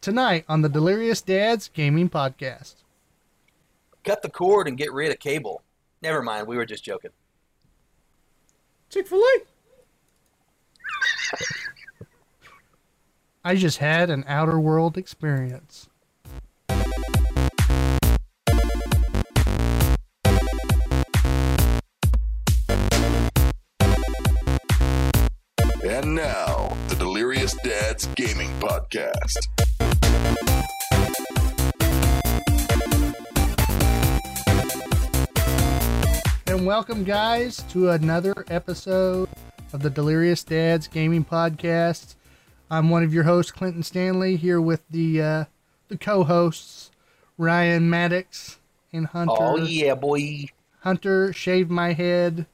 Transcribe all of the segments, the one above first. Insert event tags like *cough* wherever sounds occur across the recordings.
tonight on the Delirious Dads Gaming Podcast. Cut the cord and get rid of cable. Never mind, we were just joking. Chick fil A. I just had an outer world experience. And now, the Delirious Dads Gaming Podcast. And welcome, guys, to another episode of the Delirious Dads Gaming Podcast. I'm one of your hosts, Clinton Stanley, here with the uh, the co-hosts Ryan Maddox and Hunter. Oh yeah, boy. Hunter, shave my head,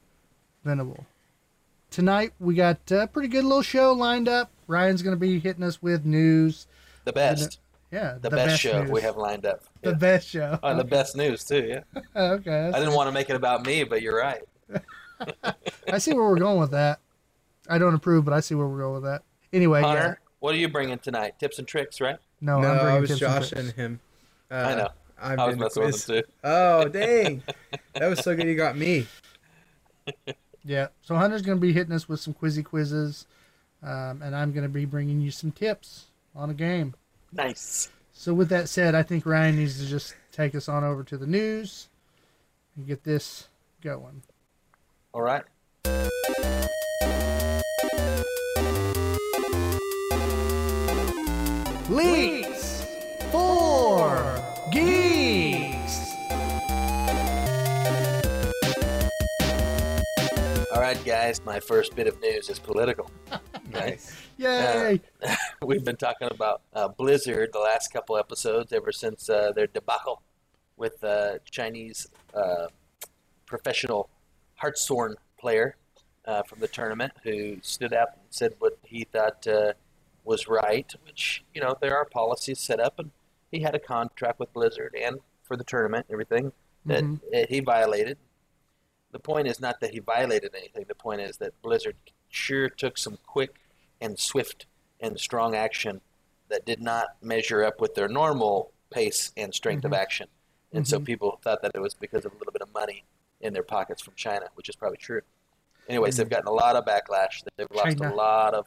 Venable. Tonight we got a pretty good little show lined up. Ryan's going to be hitting us with news. The best. Yeah, The, best, show news. we have lined up. The Yeah. best show. Oh, and the best news too, yeah. *laughs* okay, I didn't want to make it about me, but you're right. *laughs* I see where we're going with that. I don't approve, but I see where we're going with that. Anyway, yeah. Hunter, what are you bringing tonight? Tips and tricks, right? No, no, I'm bringing I was tips and Josh tricks. and him. Uh, I know. I'm I was in the messing with him too. Oh, *laughs* dang. that was so good you got me. Yeah. So Hunter's going to be hitting us with some quizzy quizzes, um, and I'm going to be bringing you some tips on a game. Nice. So with that said, I think Ryan needs to just take us on over to the news and get this going. All right. Leaks for geeks. All right, guys. My first bit of news is political. *laughs* Right? *laughs* Yay! *laughs* We've been talking about uh, Blizzard the last couple episodes ever since uh, their debacle with uh, Chinese uh, professional Hearthstone player uh, from the tournament who stood up and said what he thought uh, was right, which, you know, there are policies set up, and he had a contract with Blizzard and for the tournament, everything that Mhm. uh, he violated. The point is not that he violated anything. The point is that Blizzard sure took some quick and swift and strong action that did not measure up with their normal pace and strength of Mhm. action. And so Mhm. people thought that it was because of a little bit of money in their pockets from China, which is probably true. Anyways, they've gotten a lot of backlash. They've lost China. a lot of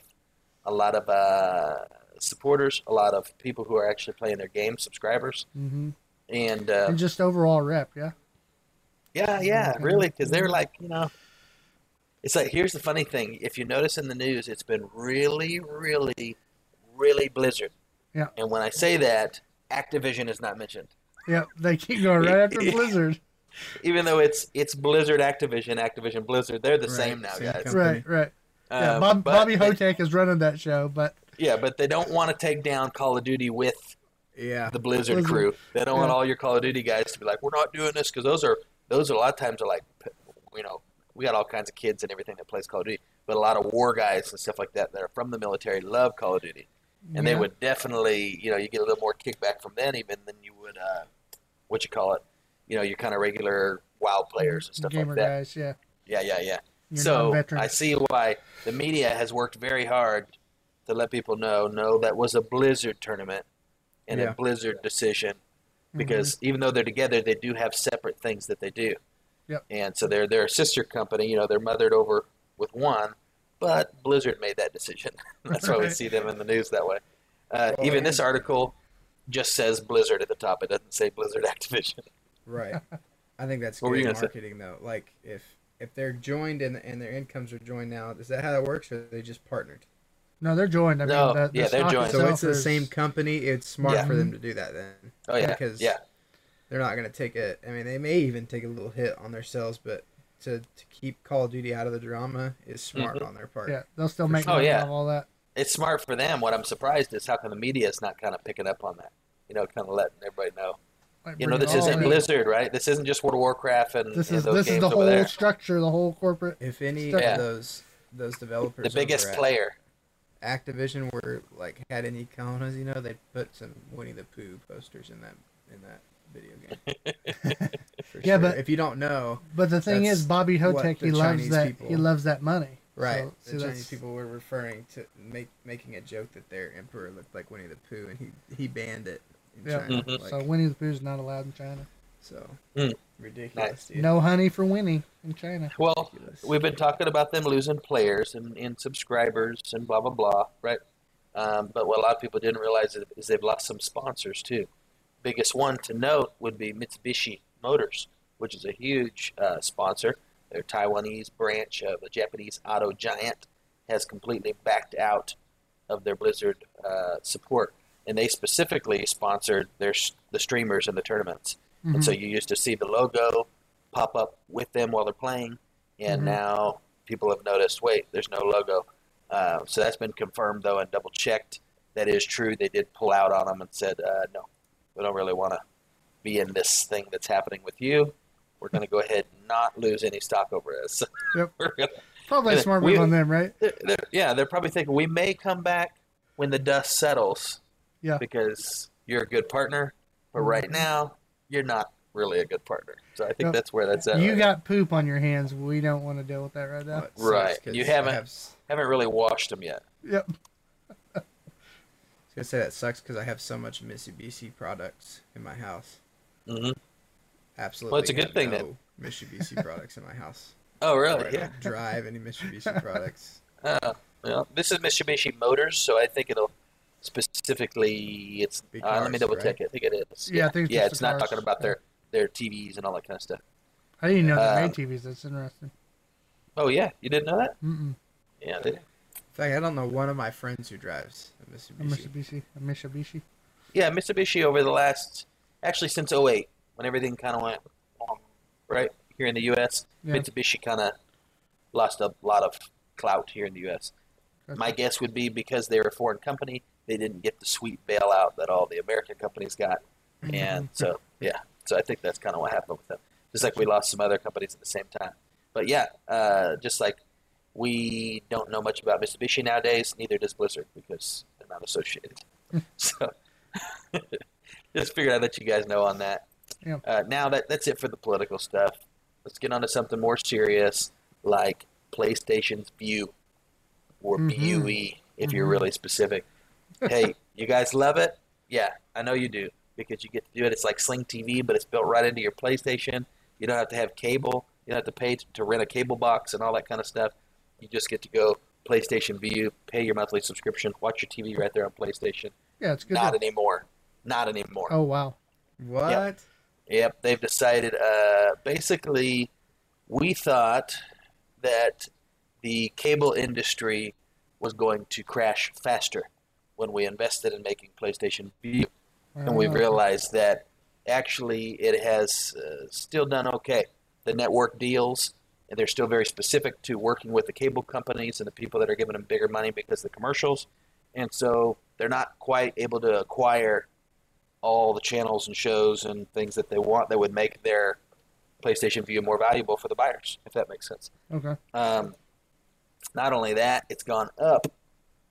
a lot of uh, supporters, a lot of people who are actually playing their game, subscribers, hmm and uh, And just overall rep, yeah. yeah, yeah, Mhm. really, because they're like, you know, it's like here's the funny thing. If you notice in the news, it's been really, really, really Blizzard. Yeah. And when I say that, Activision is not mentioned, Yeah, they keep going right after *laughs* Blizzard. even though it's it's Blizzard, Activision, Activision, Blizzard. They're the Right, same now, same guys. company. Right, right. Yeah, Um, Bob, but Bobby they- Kotick is running that show, but Yeah, but they don't want to take down Call of Duty with Yeah. the Blizzard, Blizzard. crew. They don't want all your Call of Duty guys to be like, we're not doing this because those are those are a lot of times are like, you know, we got all kinds of kids and everything that plays Call of Duty, but a lot of war guys and stuff like that that are from the military love Call of Duty, and they would definitely, you know, you get a little more kickback from them even than you would, uh, what you call it, you know, your kind of regular WoW players and stuff gamer like that. guys, yeah. Yeah, yeah, yeah. You're so. I see why the media has worked very hard to let people know, no, that was a Blizzard tournament and a Blizzard decision Mm-hmm. because even though they're together, they do have separate things that they do. Yep. And so they're they're a sister company. You know, they're mothered over with one, but Blizzard made that decision. *laughs* That's why we see them in the news that way. Uh, Oh, even this article just says Blizzard at the top. It doesn't say Blizzard *laughs* Activision. Right. I think that's *laughs* What good gonna say? marketing though. Like if if they're joined and and their incomes are joined now, is that how that works, or are they just partnered? No, they're joined. I mean, No, the, the yeah, they're joined. So itself it's the same company. It's smart Yeah. for them to do that then. Oh yeah, Because yeah. They're not going to take it. I mean, they may even take a little hit on their sales, but to to keep Call of Duty out of the drama is smart Mhm. on their part. Yeah, they'll still make sure. Oh, money yeah. all that. it's smart for them. What I'm surprised is how come the media is not kind of picking up on that. You know, kind of letting everybody know. Like, You know, this isn't in. Blizzard, right? This isn't just World of Warcraft and, This and is those this is the whole there. structure, the whole corporate. If any Yeah. of those those developers, The biggest over at player. Activision, were like had any cojones, you know, they'd put some Winnie the Pooh posters in that in that video game. *laughs* Yeah, sure. but- if you don't know, But the thing is, Bobby what Kotick, he loves Chinese that. people- He loves that money. Right. So- the so Chinese that's- people were referring to make making a joke that their emperor looked like Winnie the Pooh, and he he banned it in Yeah. China. Mhm. Like, so Winnie the Pooh is not allowed in China. so Mm. ridiculous. Nice. No honey for Winnie in China. Well, Ridiculous. we've been talking about them losing players and, and subscribers and blah blah blah, right? Um, but what a lot of people didn't realize is- is they've lost some sponsors too. Biggest one to note would be Mitsubishi Motors, which is a huge uh, sponsor. Their Taiwanese branch of a Japanese auto giant has completely backed out of their Blizzard uh, support, and they specifically sponsored their the streamers and the tournaments. And so you used to see the logo pop up with them while they're playing, and Mhm. now people have noticed, wait, there's no logo. Uh, so that's been confirmed though and double checked. That is true. They did pull out on them and said, uh, no, we don't really want to be in this thing that's happening with you. We're going to go ahead and not lose any stock over us. *laughs* Yep. Gonna- Probably a Yeah, smart move on them, right? they're, they're- yeah, they're probably thinking we may come back when the dust settles. Yeah. Because you're a good partner, but Mhm. right now you're not really a good partner. So I think Yep. that's where that's at. You right got poop on your hands. We don't want to deal with that right now. Well, it sucks Right. 'cause You haven't- have s- haven't really washed them yet. Yep. I was gonna say that sucks because I have so much Mitsubishi products in my house. hmm Absolutely. Well, it's a good have thing no then. Mitsubishi products in my house. *laughs* Oh, Or I really? don't Yeah. drive any Mitsubishi *laughs* products. Uh, well, this is Mitsubishi Motors, so I think it'll specifically. It's Be uh, let me cars, double right? check it. I think it is. Yeah, I think it's yeah. just It's not cars. talking about their their TVs and all that kind of stuff. I didn't know they Um, made TVs. That's interesting. Oh yeah, you didn't know that? Mm-mm. Yeah. They, In fact, I don't know one of my friends who drives a Mitsubishi. A Mitsubishi. Mitsubishi. A Mitsubishi. yeah, Mitsubishi over the last actually since 08, when everything kind of went um, right here in the U.S. Yeah. Mitsubishi kind of lost a lot of clout here in the U.S. Gotcha. My guess would be because they're a foreign company, they didn't get the sweet bailout that all the American companies got, and so yeah, so I think that's kind of what happened with them. Just like we lost some other companies at the same time, but yeah, uh, just like we don't know much about Mitsubishi nowadays, neither does Blizzard because they're not associated. *laughs* so *laughs* just figured I'd let you guys know on that. Yeah. Uh, now that that's it for the political stuff. Let's get on to something more serious, like PlayStation's Vue or. BUE, if you're Mhm. really specific. *laughs* hey, you guys love it? Yeah, I know you do because you get to do it. It's like Sling TV, but it's built right into your PlayStation. You don't have to have cable. You don't have to pay t- to rent a cable box and all that kind of stuff. You just get to go PlayStation Vue, pay your monthly subscription, watch your TV right there on PlayStation. Yeah, it's good. Not to- anymore. Not anymore. oh wow. What? Yep, yep. they've decided. Uh, basically, we thought that the cable industry was going to crash faster when we invested in making PlayStation Vue, and we realized that actually it has uh, still done okay. The network deals, and they're still very specific to working with the cable companies and the people that are giving them bigger money because of the commercials, and so they're not quite able to acquire all the channels and shows and things that they want that would make their PlayStation Vue more valuable for the buyers, if that makes sense. Okay. Um, not only that, it's gone up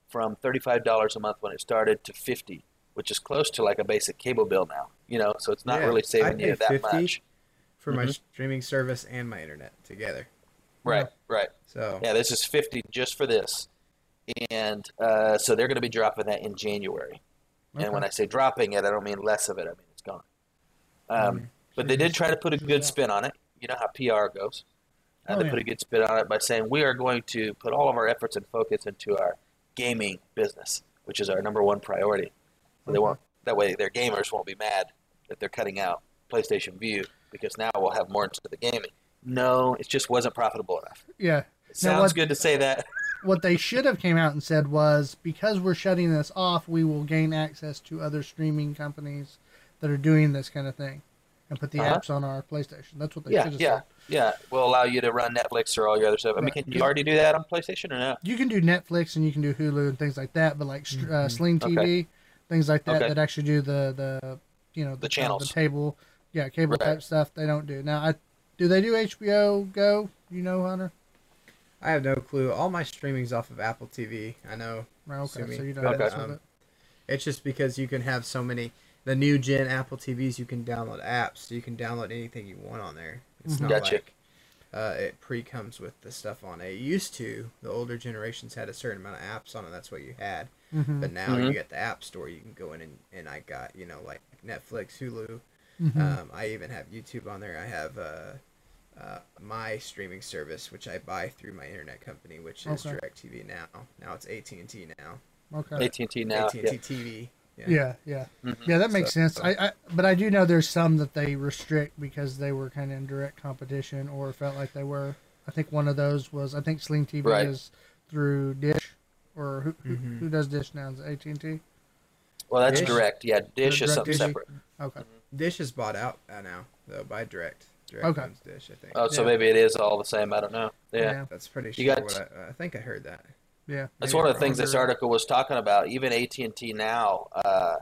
from thirty-five dollars a month when it started to fifty, which is close to like a basic cable bill now. You know, so it's not Yeah, really saving you that 50 much. For my Mhm. streaming service and my internet together. Right, right. So Yeah, this is fifty just for this, and uh, so they're going to be dropping that in January. And when I say dropping it, I don't mean less of it. I mean it's gone. Um, Mm. But they did try to put a good spin on it. You know how PR goes. Uh, Oh, they yeah. put a good spin on it by saying we are going to put all of our efforts and focus into our gaming business, which is our number one priority. So they won't. That way, their gamers won't be mad that they're cutting out PlayStation Vue because now we'll have more into the gaming. No, it just wasn't profitable enough. Yeah. It Now sounds what- good to say that. *laughs* What they should have came out and said was because we're shutting this off, we will gain access to other streaming companies that are doing this kind of thing, and put the Uh-huh. apps on our PlayStation. That's what they Yeah, should have yeah, said. yeah. we'll allow you to run Netflix or all your other stuff. I mean, can you already do that on PlayStation or no? You can do Netflix and you can do Hulu and things like that, but like str uh, Sling TV, Okay. things like that Okay. that actually do the the you know the, channels. the table, yeah, cable Right. type stuff. They don't do now. I do they do HBO Go? You know, Hunter? I have no clue. All my streaming's off of Apple TV. I know. Right, okay, Sue so you don't But, mess um, it. It's just because you can have so many the new gen Apple TVs. You can download apps. So you can download anything you want on there. It's Mhm. not Gotcha. like uh, it pre comes with the stuff on it. It used to, the older generations had a certain amount of apps on it. That's what you had. Mhm. But now Mhm. you get the app store. You can go in and, and I got you know like Netflix, Hulu. Mhm. Um, I even have YouTube on there. I have uh, uh, my streaming service, which I buy through my internet company, which is Okay. DirecTV now. Now it's AT and T now. okay. AT and T now. AT and yeah. T TV. Yeah, yeah, Mhm. yeah. That makes So- sense. I, I, but I do know there's some that they restrict because they were kind of in direct competition or felt like they were. I think one of those was I think Sling TV Right. is through Dish, or who who, Mhm. who does Dish now? Is AT and T? Well, that's Dish? direct. Yeah, Dish is something Dish? separate. Okay, Dish is bought out uh, now though by Direct. Direct Okay. owns Dish, I think. Oh, so Yeah. maybe it is all the same. I don't know. Yeah. That's pretty sure. You sure got- what I, I think I heard that. yeah. That's one of the things this article was talking about. Even AT and T now, uh,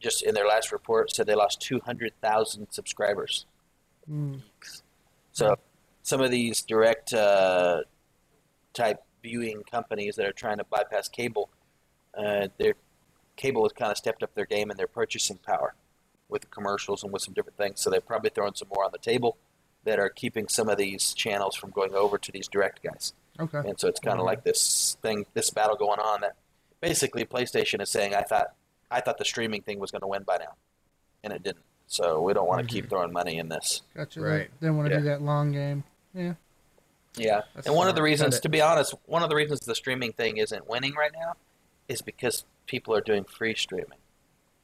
just in their last report, said they lost two hundred thousand subscribers. Mm. So some of these direct uh, type viewing companies that are trying to bypass cable, uh, their cable has kind of stepped up their game and their purchasing power with the commercials and with some different things. So they're probably throwing some more on the table that are keeping some of these channels from going over to these direct guys. Okay. And so it's kind of like this thing, this battle going on that basically PlayStation is saying, I thought, I thought the streaming thing was going to win by now, and it didn't. So we don't want to keep throwing money in this. Gotcha. Right. They, don't want to Yeah. do that long game. Yeah. Yeah, That's and one of the reasons, to be honest, one of the reasons the streaming thing isn't winning right now is because people are doing free streaming.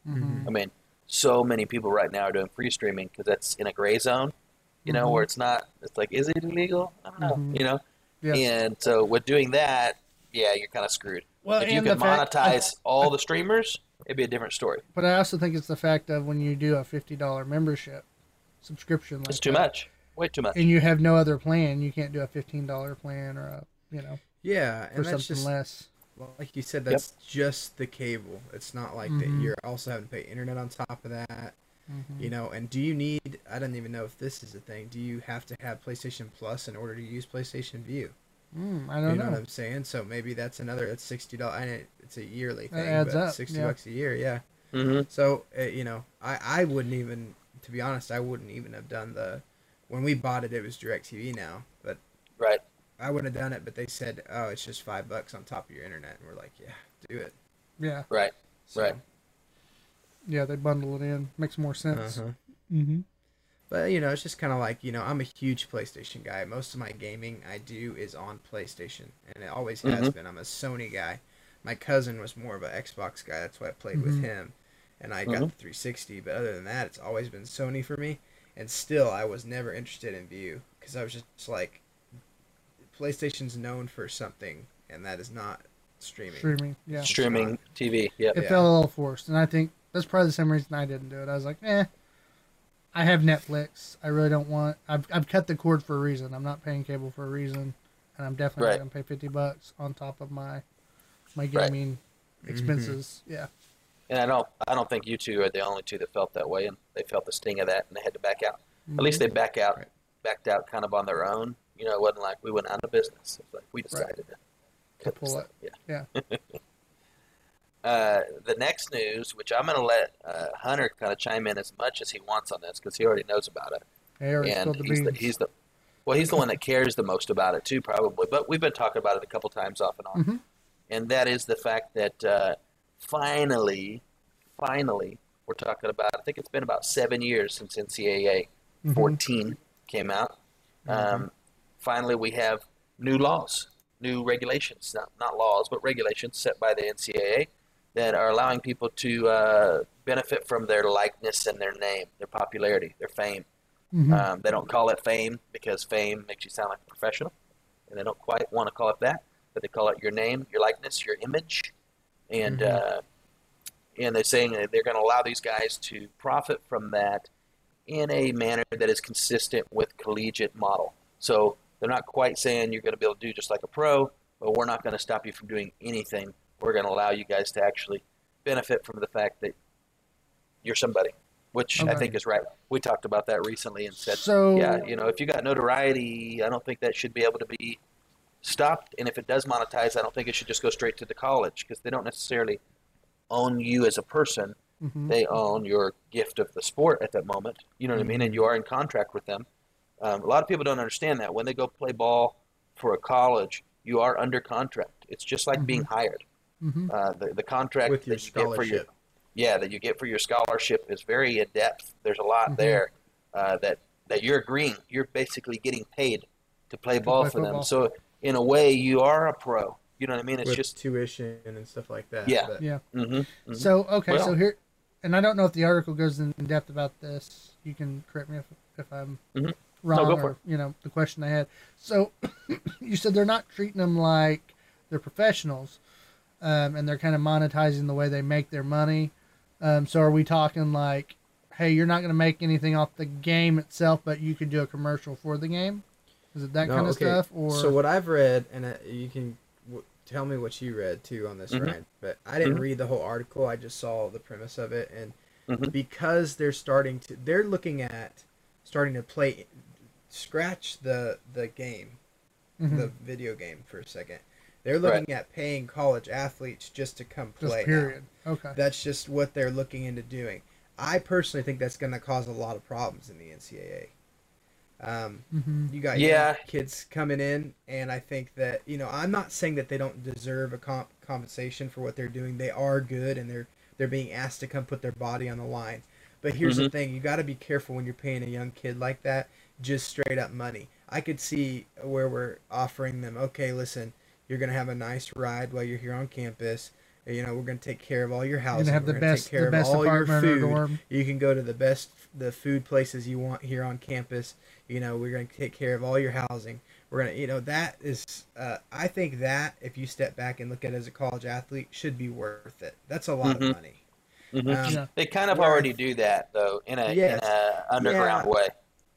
hmm I mean, so many people right now are doing free streaming because that's in a gray zone, you know, where it's not. It's like, is it illegal? I don't know, Mhm. you know. Yeah. And so with doing that, yeah, you're kind of screwed. Well, if you could the fact- monetize all the streamers, it'd be a different story. But I also think it's the fact of when you do a fifty dollar membership subscription, like It's too that, much, way too much. and you have no other plan. You can't do a fifteen dollar plan or a you know Yeah, for and that's something just less. Like you said. That's just the cable. It's not like that. Mhm. You're also having to pay internet on top of that. Mhm. You know, and do you need? I don't even know if this is a thing. Do you have to have PlayStation Plus in order to use PlayStation Vue? Mm, I don't know, know. what I'm saying? So maybe that's another. That's sixty dollars. And it, it's a yearly That thing, adds but up, sixty yeah. bucks a year. Yeah. hmm So uh, you know, I I wouldn't even, to be honest, I wouldn't even have done the. When we bought it, it was Directv now, but Right. I wouldn't have done it. But they said, oh, it's just five bucks on top of your internet, and we're like, yeah, do it. Yeah, Right. So, Right. yeah, they bundle it in. Makes more sense. Uh-huh. Mm-hmm. But you know, it's just kind of like you know, I'm a huge PlayStation guy. Most of my gaming I do is on PlayStation, and it always has Mhm. been. I'm a Sony guy. My cousin was more of an Xbox guy. That's why I played with Mhm. him, and I got the 360. But other than that, it's always been Sony for me. And still, I was never interested in Vue because I was just like, PlayStation's known for something, and that is not streaming. Streaming, yeah. Streaming TV. Yep. It Yeah. felt a little forced, and I think that's probably the same reason I didn't do it. I was like, eh, I have Netflix. I really don't want. I've I've cut the cord for a reason. I'm not paying cable for a reason, and I'm definitely Right. not gonna pay fifty bucks on top of my my Right. gaming expenses. Yeah. And I don't, I don't think you two are the only two that felt that way, and they felt the sting of that, and they had to back out. At least they back out, Right. backed out kind of on their own. You know, it wasn't like we went out of business. It was like we decided to cut pull it. Yeah. Yeah. *laughs* *laughs* Uh, the next news, which I'm going to let uh, Hunter kind of chime in as much as he wants on this because he already knows about it, already and the he's the, he's the well, he's the one that cares the most about it too, probably. But we've been talking about it a couple times off and on, Mhm. and that is the fact that uh, finally, finally, we're talking about. I think it's been about seven years since NCAA Mhm. 14 came out. Um, finally, we have new laws, new regulations, not, not laws, but regulations set by the NCAA that are allowing people to uh, benefit from their likeness and their name, their popularity, their fame. Mhm. Um, they don't call it fame because fame makes you sound like a professional, and they don't quite want to call it that, but they call it your name, your likeness, your image, and Mhm. uh, and they're saying that they're going to allow these guys to profit from that in a manner that is consistent with collegiate model. So they're not quite saying you're going to be able to do just like a pro, but we're not going to stop you from doing anything. We're going to allow you guys to actually benefit from the fact that you're somebody, which I think is right. We talked about that recently and said, So yeah, you know, if you got notoriety, I don't think that should be able to be stopped. And if it does monetize, I don't think it should just go straight to the college because they don't necessarily own you as a person. Mhm. They own your gift of the sport at that moment. You know what I mean? And you are in contract with them. Um, a lot of people don't understand that when they go play ball for a college, you are under contract. It's just like being hired. Mhm. Uh, the the contract With your that you get for your scholarship. yeah that you get for your scholarship is very in depth. There's a lot Mhm. there uh, that that you're agreeing. You're basically getting paid to play ball play for them. So in a way, you are a pro. You know what I mean? It's with just tuition and stuff like that. Yeah. but- Yeah. mhm, mhm. So okay, so here, and I don't know if the article goes in, in depth about this. You can correct me if if I'm Mhm. Wrong go for or it. you know the question I had. So *coughs* you said they're not treating them like they're professionals, um, and they're kind of monetizing the way they make their money. Um, so are we talking like, hey, you're not going to make anything off the game itself, but you could do a commercial for the game? Is it that No, kind of okay. stuff? Or So what I've read, and uh, you can w- tell me what you read too on this, Mhm. Ryan. But I didn't Mhm. read the whole article. I just saw the premise of it, and Mhm. because they're starting to, they're looking at starting to play, scratch the the game, Mhm. the video game for a second. They're looking at paying college athletes just to come just play. now. period? Okay. That's just what they're looking into doing. I personally think that's going to cause a lot of problems in the NCAA. Um, hmm you got Yeah. young kids coming in, and I think that you know I'm not saying that they don't deserve a comp- compensation for what they're doing. They are good, and they're they're being asked to come put their body on the line. But here's the Mhm. thing: you got to be careful when you're paying a young kid like that, just straight up money. I could see where we're offering them, okay, listen, you're gonna have a nice ride while you're here on campus. You know, we're gonna take care of all your You're housing. gonna have the we're gonna best, take care the of best all your apartment or dorm. You can go to the best the food places you want here on campus. You know, we're going to take care of all your housing. We're going to, you know, that is, uh, I think that if you step back and look at it as a college athlete, should be worth it. That's a lot Mhm. of money. Mhm. Um, Yeah. They kind of already do that though in a Yes. in a underground Yeah. way.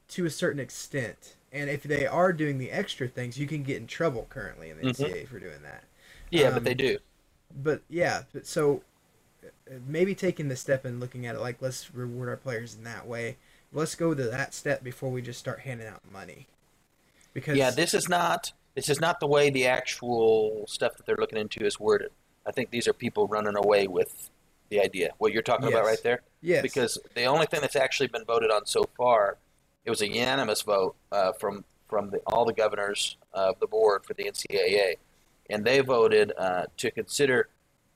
To a certain extent. And if they are doing the extra things, you can get in trouble currently in the Mhm. NCAA for doing that. Yeah, Um, but they do. But yeah, but so uh, maybe taking the step and looking at it like let's reward our players in that way. Let's go to that step before we just start handing out money. Because Yeah, this is not this is not the way the actual stuff that they're looking into is worded. I think these are people running away with the idea. What you're talking about right there. yes, Because the only thing that's actually been voted on so far, it was a unanimous vote uh, from from the, all the governors of the board for the NCAA, and they voted uh, to consider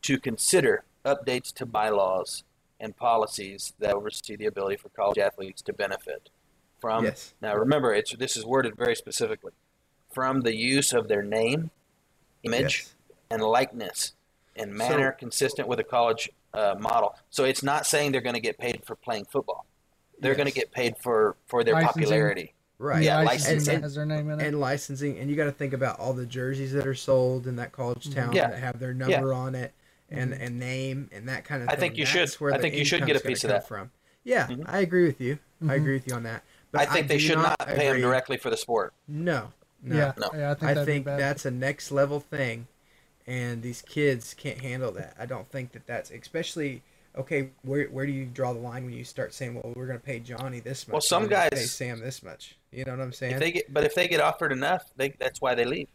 to consider updates to bylaws and policies that oversee the ability for college athletes to benefit from. yes, Now remember, it's this is worded very specifically from the use of their name, image, yes. and likeness in manner consistent with a college uh, model. So it's not saying they're going to get paid for playing football. They're going to get paid for for their Licensing. popularity. right. Yeah, licensing licensing. that has their name in it. and licensing, and you got to think about all the jerseys that are sold in that college town Yeah. that have their number on it and Mhm. and name and that kind of. I thing. think you That's should- Where I think you should get a piece of that. from. Yeah, Mhm. I agree with you. I Mhm. agree with you on that. But I think they should not, pay them directly for the sport. No, no. yeah, No. yeah, I think, I think that's a next level thing, and these kids can't handle that. I don't think that that's especially okay. Where where do you draw the line when you start saying, "Well, we're going to pay Johnny this much"? Well, some we're gonna guys- pay Sam this much. You know what I'm saying? If they get, but if they get offered enough, they, that's why they leave.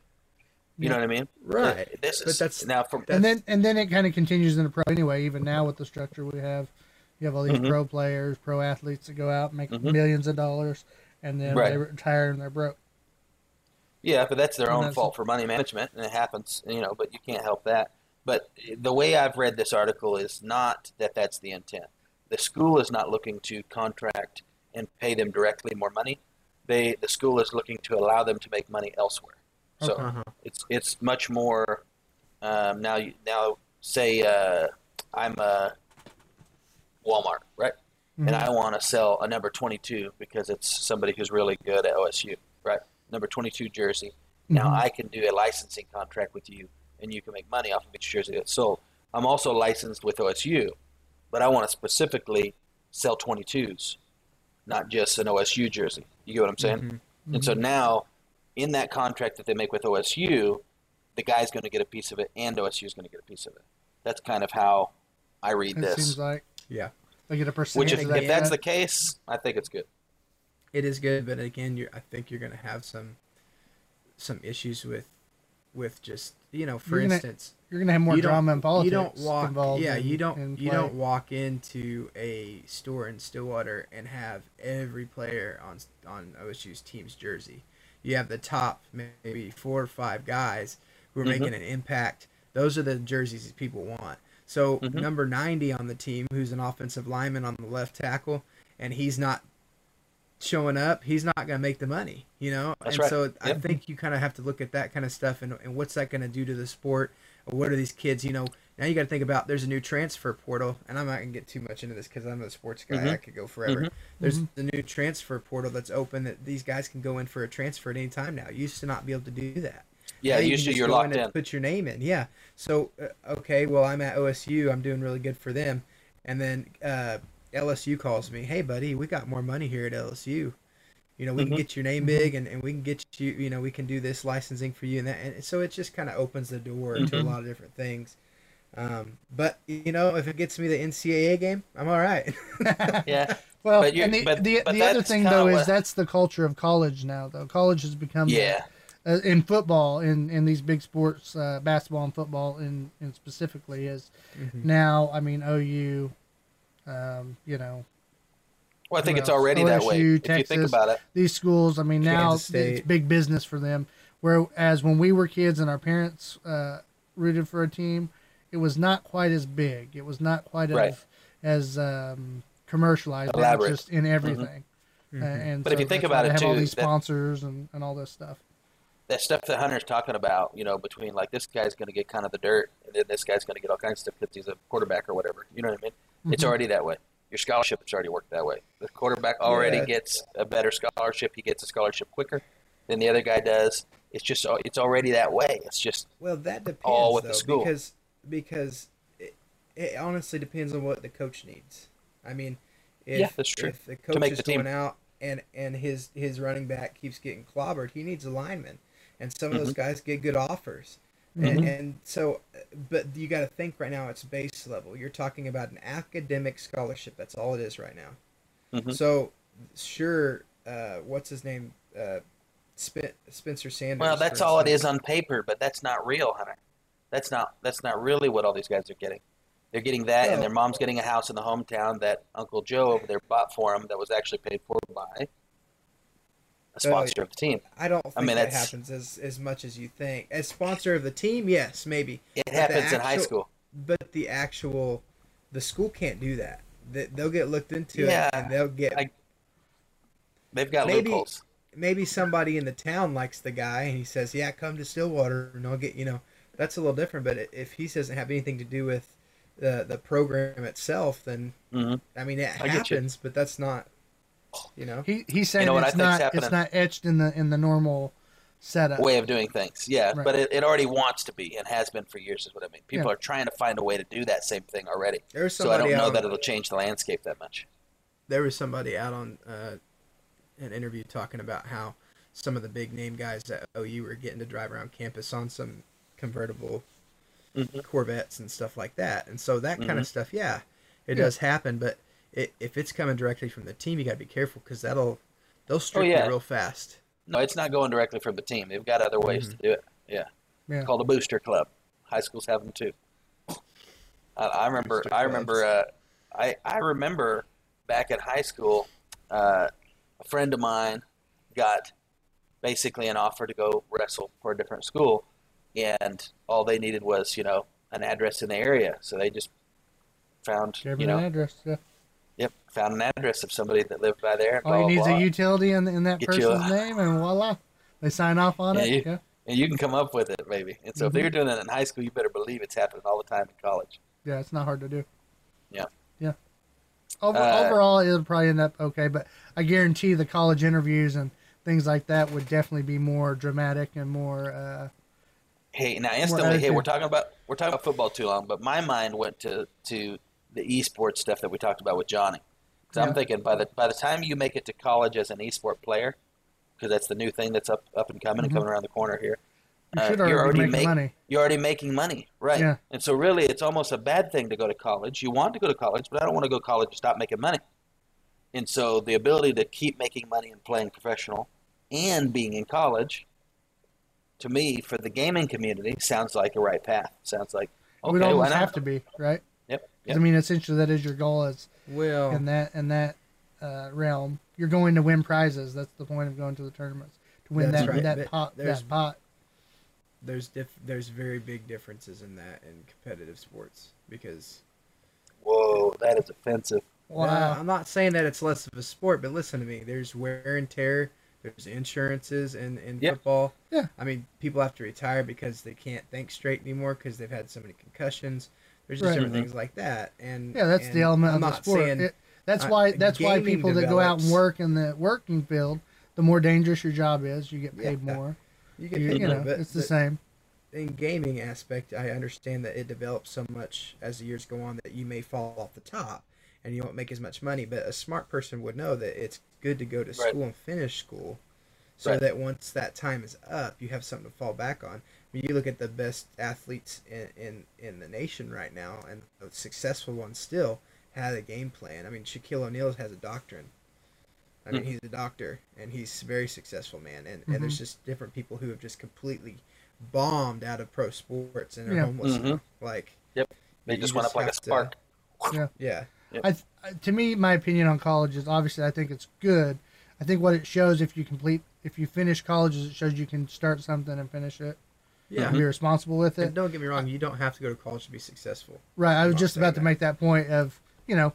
You know what I mean? right. This But that's- now from and then and then it kind of continues in the pro anyway. Even now with the structure we have, you have all these Mhm. pro players, pro athletes that go out and make Mhm. millions of dollars, and then Right. they retire and they're broke. Yeah, but that's their And own that's- fault for money management, and it happens, you know. But you can't help that. But the way I've read this article is not that that's the intent. The school is not looking to contract and pay them directly more money. They the school is looking to allow them to make money elsewhere. So. Uh-huh. it's it's much more. Um, now you now say uh, I'm a Walmart, right? and Mhm. I want to sell a number 22 because it's somebody who's really good at OSU, right? Number 22 jersey. Now Mhm. I can do a licensing contract with you, and you can make money off of each jersey that's sold. I'm also licensed with OSU, but I want to specifically sell 22s, not just an OSU jersey. You get what I'm saying? Mhm. And so now, in that contract that they make with OSU, the guy's going to get a piece of it, and OSU is going to get a piece of it. That's kind of how I read It this. seems like Yeah. they get a percentage. Which, if, that if that's the case, I think it's good. It is good, but again, you're, I think you're going to have some some issues with with just you know, for You're gonna- instance, You're gonna have more you drama and politics You don't walk. involved. Yeah, in- you don't. You don't walk into a store in Stillwater and have every player on on OSU's team's jersey. You have the top maybe four or five guys who are Mhm. making an impact. Those are the jerseys that people want. So Mhm. number ninety on the team, who's an offensive lineman on the left tackle, and he's not showing up, he's not going to make the money, you know. That's and right. so I think you kind of have to look at that kind of stuff and, and what's that going to do to the sport? What are these kids, you know? Now you got to think about there's a new transfer portal, and I'm not going to get too much into this because I'm a sports guy. Mhm. I could go forever. Mhm. There's the new transfer portal that's open that these guys can go in for a transfer at any time now. You used to not be able to do that. Yeah, Now you usually you're go locked in. Put your name in. Yeah. So uh, okay, well I'm at OSU. I'm doing really good for them, and then uh, LSU calls me. Hey, buddy, we got more money here at LSU. You know, we Mhm. can get your name big, and, and we can get you. You know, we can do this licensing for you, and that. And so it just kind of opens the door to a Mhm. lot of different things. Um, but you know, if it gets me the NCAA game, I'm all right. *laughs* Yeah, *laughs* Well, But and the, but- the, but the other thing though is that's the culture of college now. Though college has become yeah, uh, in football in in these big sports, uh, basketball and football, in, in specifically is Mhm. now. I mean, OU, um, you know, Well, I think it's else? already that way. OSU, If you think about it, these schools. I mean, now it's big business for them. Whereas when we were kids and our parents uh, rooted for a team, it was not quite as big. It was not quite Right. as as um, commercialized. Elaborate. just in everything. Uh, Mhm. and But if you think that's why about they it, have all too, these that- sponsors and, and all this stuff. that stuff that Hunter's talking about, you know, between like this guy's going to get kind of the dirt, and then this guy's going to get all kinds of stuff because he's a quarterback or whatever. You know what I mean? It's Mhm. already that way. Your scholarship has already worked that way. The quarterback already Yeah. gets a better scholarship. He gets a scholarship quicker than the other guy does. It's just it's already that way. It's just Well, that depends all with though, the school. because because it, it honestly depends on what the coach needs. I mean, if, Yeah, that's true. if the coach make is the team. going out and and his his running back keeps getting clobbered, he needs a lineman, and some of those Mm-hmm. guys get good offers. And, and so, but you got to think right now it's base level. You're talking about an academic scholarship. That's all it is right now. Mhm. So, sure, uh, what's his name? Uh, Spen- Spencer Sanders. well, that's all it is on paper, but that's not real, Hunter. That's not that's not really what all these guys are getting. They're getting that, and their mom's getting a house in the hometown that Uncle Joe over there bought for them that was actually paid for by a sponsor of the team. I don't think I mean, that happens as, as much as you think. As sponsor of the team, yes, maybe. It But happens in high school. But the actual, the school can't do that. They, they'll get looked into Yeah, it, and they'll get I- They've got Maybe- loopholes. maybe somebody in the town likes the guy, and he says, "Yeah, come to Stillwater, and I'll get you know." That's a little different. But if he doesn't have anything to do with the the program itself, then hmm I mean, it I happens, but that's not, you know. He he's saying know what I it's think's not happening? it's not etched in the in the normal setup. Way of doing things, yeah. Right. But it, it already wants to be and has been for years, is what I mean. People Yeah. are trying to find a way to do that same thing already. There was So I don't know out that it'll change the landscape that much. there was somebody out on uh, an interview talking about how some of the big name guys at OU were getting to drive around campus on some convertible Mhm. Corvettes and stuff like that. And so that kind Mhm. of stuff, yeah, it Yeah. does happen. But it, if it's coming directly from the team, you got to be careful because that'll they'll strip Oh, yeah. you real fast. No, it's not going directly from the team. They've got other ways to do it. Yeah. Yeah. Called a booster club. High schools have them too. I, I remember. I remember. Uh, I I remember back in high school, uh, a friend of mine got basically an offer to go wrestle for a different school, and all they needed was you know an address in the area. So they just found Give you know an address. Yeah. Yep found an address of somebody that lived by there. All blah, he needs a utility in, in that Get person's a- name, and voila, they sign off on Yeah, it. you- yeah. and you can come up with it, maybe. And so Mhm. if they're doing it in high school, you better believe it's happening all the time in college. Yeah, it's not hard to do. Yeah. Yeah. Over, Uh, overall, it'll probably end up okay, but I guarantee the college interviews and things like that would definitely be more dramatic and more. Uh, Hey, now instantly, hey, we're talking about we're talking about football too long, but my mind went to to the esports stuff that we talked about with Johnny. Because Yeah. I'm thinking by the by the time you make it to college as an esport player, because that's the new thing that's up up and coming and Mhm. coming around the corner here. You uh, you're already, making make- money. You're already making money, right? Yeah. And so really, it's almost a bad thing to go to college. You want to go to college, but I don't want to go to college and stop making money. And so the ability to keep making money and playing professional and being in college to me, for the gaming community, sounds like a right path. Sounds like it okay, would why almost have to be right. Yep. 'Cause, yep. I mean, essentially, that is your goal. Is Well, in that in that uh, realm, you're going to win prizes. That's the point of going to the tournaments to win that right, that but pot there's- that pot. there's diff- there's very big differences in that in competitive sports because Whoa, that is offensive. Wow. Uh, I'm not saying that it's less of a sport, but listen to me. There's wear and tear. There's insurances in, in Yep. football. Yeah. I mean, people have to retire because they can't think straight anymore because they've had so many concussions. There's just Right. different things like that. And yeah, that's and the element I'm of the sport. saying- It- that's uh, why that's why gaming people that go out and work in the working field, the more dangerous your job is, you get paid Yeah. more. you get paid you more, know, but it's the but same. in gaming aspect, I understand that it develops so much as the years go on that you may fall off the top and you won't make as much money. But a smart person would know that it's good to go to Right. school and finish school, so Right. that once that time is up, you have something to fall back on. I mean, you look at the best athletes in, in, in the nation right now, and the successful ones still had a game plan. I mean, Shaquille O'Neal has a doctrine. I mean, Mhm. he's a doctor, and he's a very successful man. And, Mhm. and there's just different people who have just completely bombed out of pro sports and are Yeah. homeless. Mhm. now. Like They just went up like a have to- spark. yeah, I, th- to me, my opinion on college is obviously I think it's good. I think what it shows if you complete if you finish college is it shows you can start something and finish it. Yeah. and be responsible with it. And don't get me wrong, you don't have to go to college to be successful. Right. I was just about saying to make that point of, you know,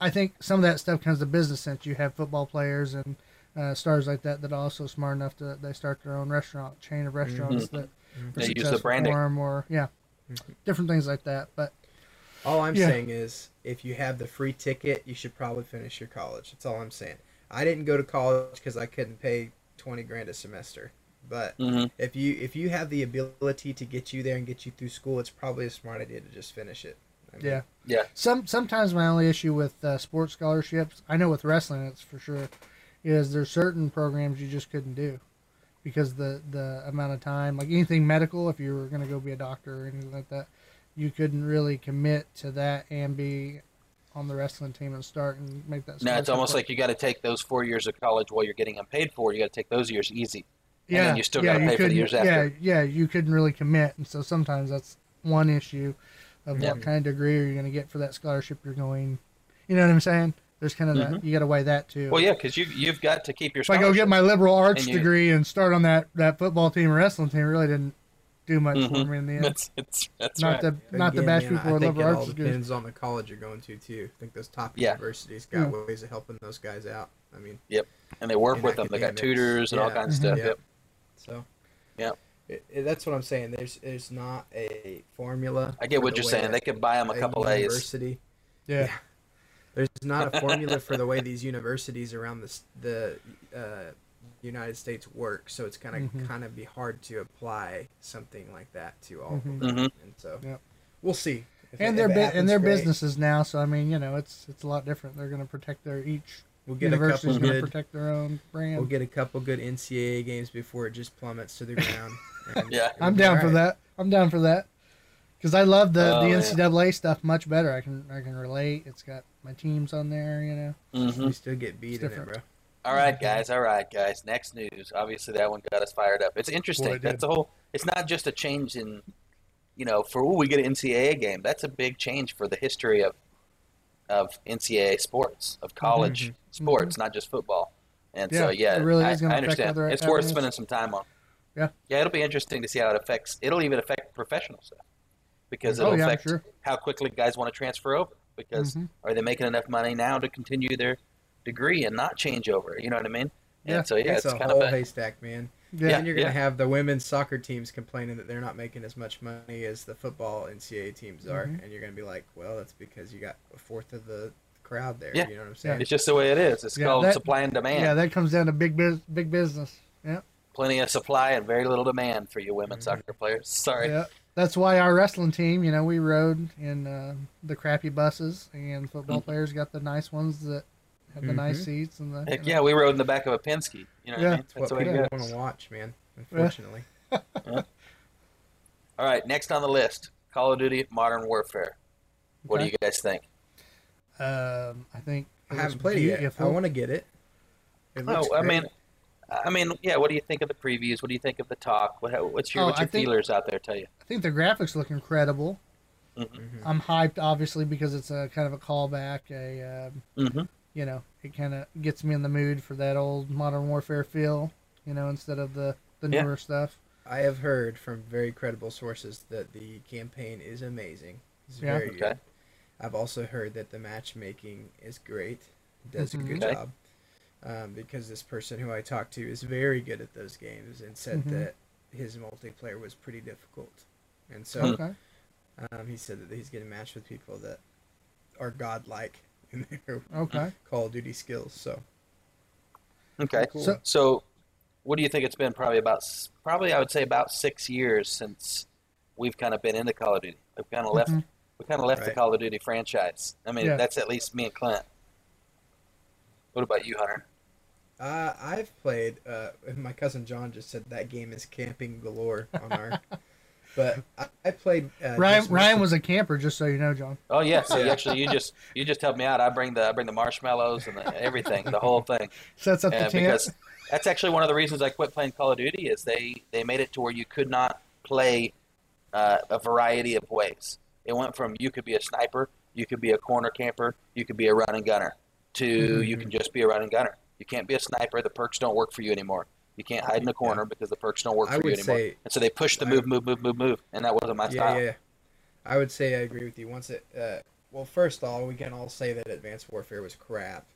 I think some of that stuff comes to business sense. You have football players and uh, stars like that that are also smart enough to they start their own restaurant chain of restaurants that are Mm-hmm. They use the successful branding. for 'em or yeah, Mhm. different things like that. But All I'm Yeah. saying is, if you have the free ticket, you should probably finish your college. That's all I'm saying. I didn't go to college because I couldn't pay twenty grand a semester. But hmm if you if you have the ability to get you there and get you through school, it's probably a smart idea to just finish it. I mean, yeah, Yeah. some sometimes my only issue with uh, sports scholarships, I know with wrestling it's for sure, is there's certain programs you just couldn't do because the the amount of time, like anything medical, if you were going to go be a doctor or anything like that, you couldn't really commit to that and be on the wrestling team and start and make that. Now it's almost work. like you got to take those four years of college while you're getting them paid for. You got to take those years easy. And then you still gotta pay for the years Yeah, after. yeah, you couldn't really commit, and so sometimes that's one issue of Yeah. what kind of degree are you going to get for that scholarship you're going. You know what I'm saying? There's kind of that you got to weigh that too. Mm-hmm. Well, yeah, because you you've got to keep your. if I go get my liberal arts And you- degree and start on that that football team or wrestling team, really didn't do much for Mhm. me in the end. That's, it's, that's not right. the not the Again, bash people I or think liberal it all arts degrees. depends on the college you're going to too. I think those top Yeah. universities got Yeah. ways of helping those guys out. I mean, yep, and they work in with them. They got tutors and all kinds of stuff. Yeah. Yep. So Yeah. It, it- that's what I'm saying. There's there's not a formula. I get what you're saying. They could buy them a couple A's. university. Yeah. Yeah. There's not a formula for the way these universities around the the uh, United States work, so it's kind of Mhm. kind of be hard to apply something like that to all Mhm. of them. Mhm. And so Yep. we'll see. If And it- they're if it bu- and they're great. businesses now, so I mean, you know, it's it's a lot different. They're going to protect their each We'll get a couple good. protect their own brand. We'll get a couple good NCAA games before it just plummets to the ground. *laughs* Yeah. I'm be down for that. I'm down for that. Because I love the, Oh, the yeah. NCAA stuff much better. I can I can relate. It's got my teams on there, you know. hmm We still get beat in it, bro. All right, guys. All right, guys. Next news. Obviously, that one got us fired up. It's interesting. Boy, it That's a whole. It's not just a change in, you know, for ooh, we get an NCAA game. That's a big change for the history of, of NCAA sports, of college Mhm. sports, not just football. And so, Mm-hmm. Yeah, yeah, it really I, is I understand. other It's worth spending some time on. Yeah. Yeah, it'll be interesting to see how it affects. It'll even affect professional stuff because Oh, it'll yeah, affect sure. how quickly guys want to transfer over. Because Mhm. are they making enough money now to continue their degree and not change over? You know what I mean? Yeah. And so yeah, it's, it's, a kind whole of a, haystack, man. Yeah. and you're gonna yeah. have the women's soccer teams complaining that they're not making as much money as the football NCAA teams are, Mhm. and you're gonna be like, well, that's because you got a fourth of the crowd there. Yeah. You know what I'm saying? it's just the way it is. It's Yeah, called that- supply and demand. Yeah, that comes down to big biz, big business. Yeah. Plenty of supply and very little demand for you women Mhm. soccer players. Sorry. Yeah. That's why our wrestling team, you know, we rode in uh, the crappy buses, and football Mhm. players got the nice ones that have the nice Mhm. seats and the. Heck you know. yeah, we rode in the back of a Penske. You know what Yeah. I mean? That's That's what the people want to watch, man. Unfortunately, *laughs* All right, next on the list, Call of Duty Modern Warfare. What do you guys think? Um, I think I it haven't played it yet. I want to get it. It looks Oh, I mean, I mean, yeah. What do you think of the previews? What do you think of the talk? What, what's your Oh, what's your think- feelers out there tell you? I think the graphics look incredible. Mhm. I'm hyped, obviously, because it's a kind of a callback. A um, Mm-hmm. You know, it kind of gets me in the mood for that old Modern Warfare feel. You know, instead of the the Yeah. newer stuff. I have heard from very credible sources that the campaign is amazing. It's Yeah. very Okay. good. I've also heard that the matchmaking is great. Does Mhm. a good Okay. job. Um, because this person who I talked to is very good at those games and said Mhm. that his multiplayer was pretty difficult. And so. Okay. um, he said that he's getting matched with people that are godlike in their Okay. *laughs* Call of Duty skills. So Okay. Cool. So- So, what do you think it's been? Probably about probably I would say about six years since we've kind of been into Call of Duty. We've kind of left Mhm. we kind of left the Call of Duty franchise. I mean, Yeah. that's at least me and Clint. What about you, Hunter? Uh, I've played. Uh, my cousin John just said that game is camping galore on our. *laughs* but I, I played. Uh, Ryan Ryan most was a camper, just so you know, John. Oh yeah, so you actually you just you just helped me out. I bring the I bring the marshmallows and the, everything, the whole thing. Sets up the Uh, tent. because that's actually one of the reasons I quit playing Call of Duty is they they made it to where you could not play uh, a variety of ways. It went from you could be a sniper, you could be a corner camper, you could be a running gunner, to you Mm-hmm. can just be a running gunner. You can't be a sniper. The perks don't work for you anymore. You can't hide in a corner because the perks don't work I for you would anymore. say- and so they pushed the I- move, move, move, move, move, and that wasn't my yeah, style. yeah, yeah. I would say I agree with you. Once it, uh, well, first of all, we can all say that Advanced Warfare was crap.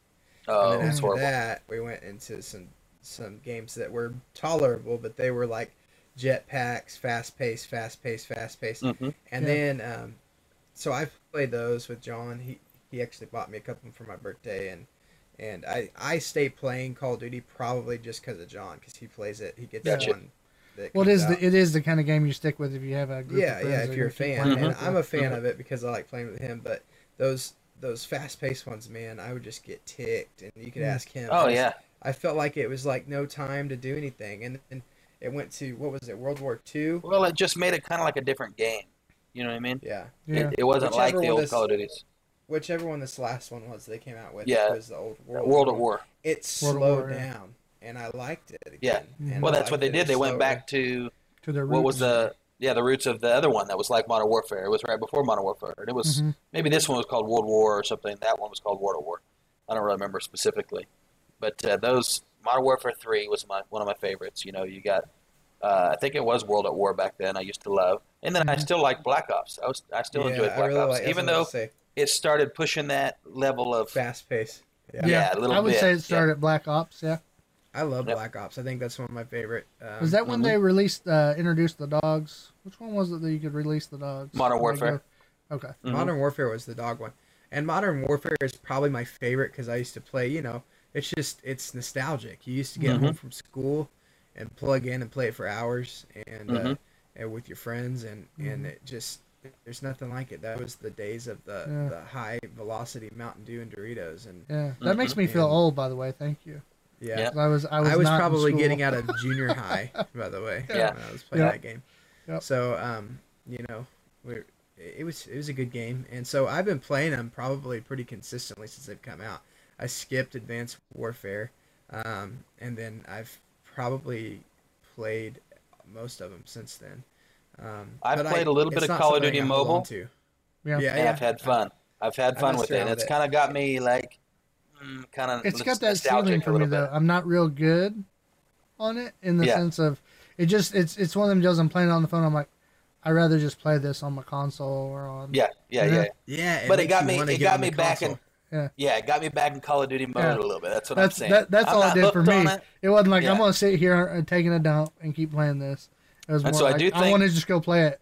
Oh, and then it's after horrible. that, we went into some some games that were tolerable, but they were like jetpacks, fast paced, fast paced, fast paced. hmm And Yeah. then, um, so I've played those with John. He he actually bought me a couple for my birthday, and and I I stay playing Call of Duty probably just because of John, because he plays it. He gets Gotcha. one. That well, it comes is out. the it is the kind of game you stick with if you have a group. yeah, of friends yeah. If you're a fan, playing Mm-hmm. and. I'm a fan of it because I like playing with him. But those those fast paced ones, man, I would just get ticked, and you could Mm. ask him. Oh I yeah, I felt like it was like no time to do anything, and and it went to what was it, World War Two? Well, it just made it kind of like a different game. You know what I mean? Yeah, yeah. It, it wasn't Whichever like the old is- Call of Duties. Whichever one this last one was they came out with. Yeah. was the old World, World at. War. It World slowed War, yeah. down, and I liked it. Again. Yeah. And Well, I that's what they it did. They went slowed back to to their what was the yeah the roots of the other one that was like Modern Warfare. It was right before Modern Warfare, and it was Mhm. maybe this one was called World War or something. That one was called World at War. I don't really remember specifically, but uh, those Modern Warfare Three was my one of my favorites. You know, you got. Uh, I think it was World at War back then. I used to love, and then I Mhm. still like Black Ops. I was I still yeah, enjoyed Black really Ops, like, even though say it started pushing that level of fast pace. Yeah. Yeah, a little I would bit, say it started at Black Ops. Yeah. I love Yep. Black Ops. I think that's one of my favorite. Um, Was that when mhm. they released, uh, introduced the dogs? Which one was it that you could release the dogs? Modern Warfare. go- Okay. Mhm. Modern Warfare was the dog one, and Modern Warfare is probably my favorite because I used to play. You know, it's just it's nostalgic. You used to get Mhm. home from school and plug in and play it for hours, and uh, Mhm. and with your friends, and and Mhm. it just there's nothing like it. That was the days of the Yeah. the high velocity Mountain Dew and Doritos, and Yeah. That makes me feel And- old, by the way. Thank you. yeah. Yep. 'Cause I was I was, I was not probably getting out of *laughs* junior high, by the way. Yeah. when I was playing Yep. that game. Yep. So, um, you know, we're, it was it was a good game, and so I've been playing them probably pretty consistently since they've come out. I skipped Advanced Warfare, um, and then I've probably played most of them since then. Um, I've played a little bit of Call of Duty I hold Mobile. To. Yeah. Yeah, and I've had fun. I've had fun with it. And it's it. kind of got me like mm, kind of. It's got that feeling for me though. I'm not real good on it in the Yeah. sense of it just it's it's one of them deals I'm playing it on the phone. I'm like, I'd rather just play this on my console or on. Yeah, yeah, Yeah. yeah. Yeah, But it got me. It got me back console. in. Yeah, it got me back in Call of Duty mode Yeah. a little bit. That's what That's I'm saying. that, that's I'm all it did for me. It. it. wasn't like I'm gonna sit here and taking a dump and keep playing this. It was more And so I like do I want to just go play it.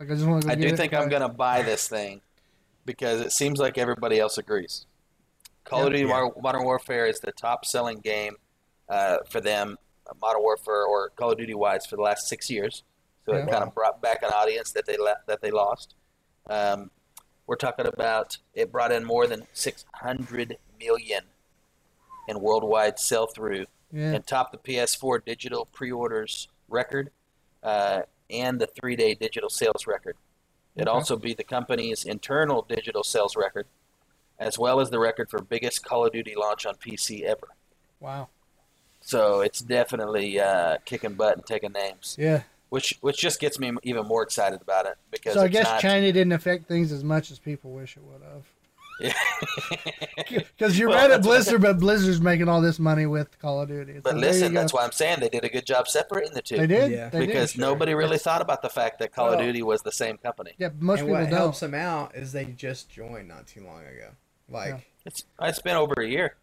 Like I just want to. Go I get do it, think I'm it. gonna buy this thing because it seems like everybody else agrees. Call of Duty Yeah. Modern- Modern Warfare is the top selling game uh, for them, uh, Modern Warfare or Call of Duty wise for the last six years. So Yeah. it kind of brought back an audience that they le- that they lost. Um, we're talking about it brought in more than 600 million in worldwide sell through Yeah. and topped the PS4 digital pre-orders record uh, and the three-day digital sales record. It Okay. also be the company's internal digital sales record, as well as the record for biggest Call of Duty launch on PC ever. Wow. So it's definitely uh, kicking butt and taking names, Yeah. which which just gets me even more excited about it because So I guess not, China didn't affect things as much as people wish it would have. *laughs* Yeah. Because you're Well, right at Blizzard, but Blizzard's making all this money with Call of Duty. but So there listen, that's why I'm saying they did a good job separating the two. they did. Yeah. They did. because nobody really thought about the fact that Call of Duty was the same company. Yeah, most and people what don't. helps them out is they just joined not too long ago. Like, Yeah. It's it's been over a year.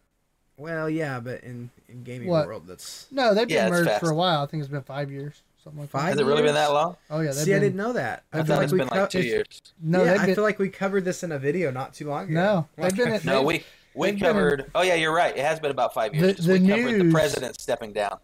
well, yeah, but in in gaming What? world, that's No, they've been Yeah, merged for a while. I think it's been five years, something like Five that. Has it really been that long? Oh yeah, they've see, I didn't know that. I I've thought been- it's we been co- like two years. No, yeah, they've I been. feel like we covered this in a video not too long ago. No, they've been I at- feel- No, we we they've been in- covered. oh yeah, you're right. It has been about five years. The- 'cause the we covered the president stepping down.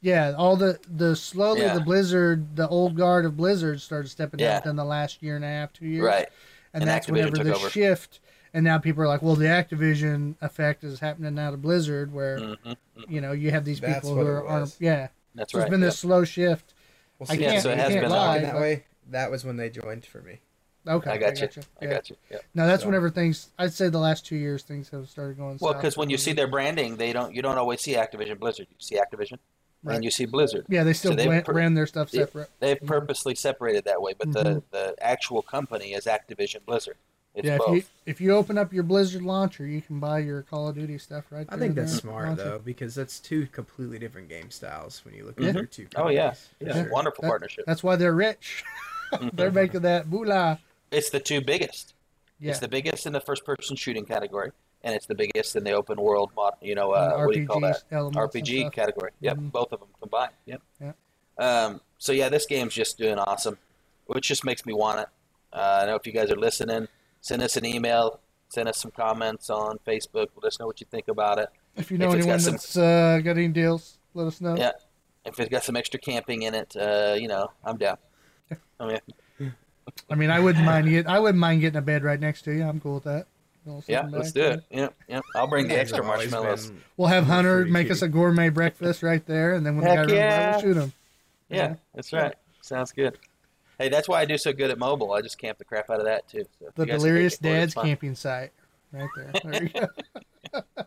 yeah, all the the slowly Yeah. the Blizzard, the old guard of Blizzard started stepping Yeah. down within the last year and a half, two years. Right. and, And that's Activision whenever the over. shift. And now people are like, well, the Activision effect is happening now to Blizzard, where hmm you know you have these That's people who are, are was. yeah. That's So right. it's been yeah. this slow shift. Well, I see, can't. so it I has can't been lie. in that but- way. That was when they joined for me. Okay, I got you. gotcha. I Yeah. got you. Yeah. No, that's So- whenever things. I'd say the last two years things have started going. Well, because when you see their branding, they don't. You don't always see Activision Blizzard. You see Activision, Right. and you see Blizzard. yeah, they still so they ran, per- ran their stuff separate. They've purposely separated that way, but the Mhm. the actual company is Activision Blizzard. It's yeah, both. if you if you open up your Blizzard launcher, you can buy your Call of Duty stuff right there. I think that's the smart launcher. though because that's two completely different game styles when you look Yeah. at their two. Oh yeah, companies, for yeah, sure. wonderful That- partnership. That's why they're rich. *laughs* they're Mhm. making that moolah. It's the two biggest. Yeah, It's the biggest in the first-person shooting category, and it's the biggest in the open world. Mod, you know, uh, and what do you call that? RPGs, elements and RPG category. Yep, Mhm. both of them combined. Yep. Yeah. Um, so yeah, this game's just doing awesome, which just makes me want it. Uh, I know if you guys are listening, send us an email, send us some comments on Facebook. Let us know what you think about it. If you know if it's got anyone some- that's uh, got any deals, let us know. Yeah. If it's got some extra camping in it, uh, you know, I'm down. *laughs* I mean, I mean, I wouldn't mind get. I wouldn't mind getting a bed right next to you. I'm cool with that. Yeah, let's do it. Yeah, yep. I'll bring the extra marshmallows. been- We'll have Hunter pretty make us a gourmet breakfast right there, and then when the Heck guy runs by, we'll shoot him. Yeah, that's right. Sounds good. Hey, that's why I do so good at mobile. I just camp the crap out of that too. So The you guys can Delirious take it for it, it's Dad's camping site, right there. There you go. *laughs*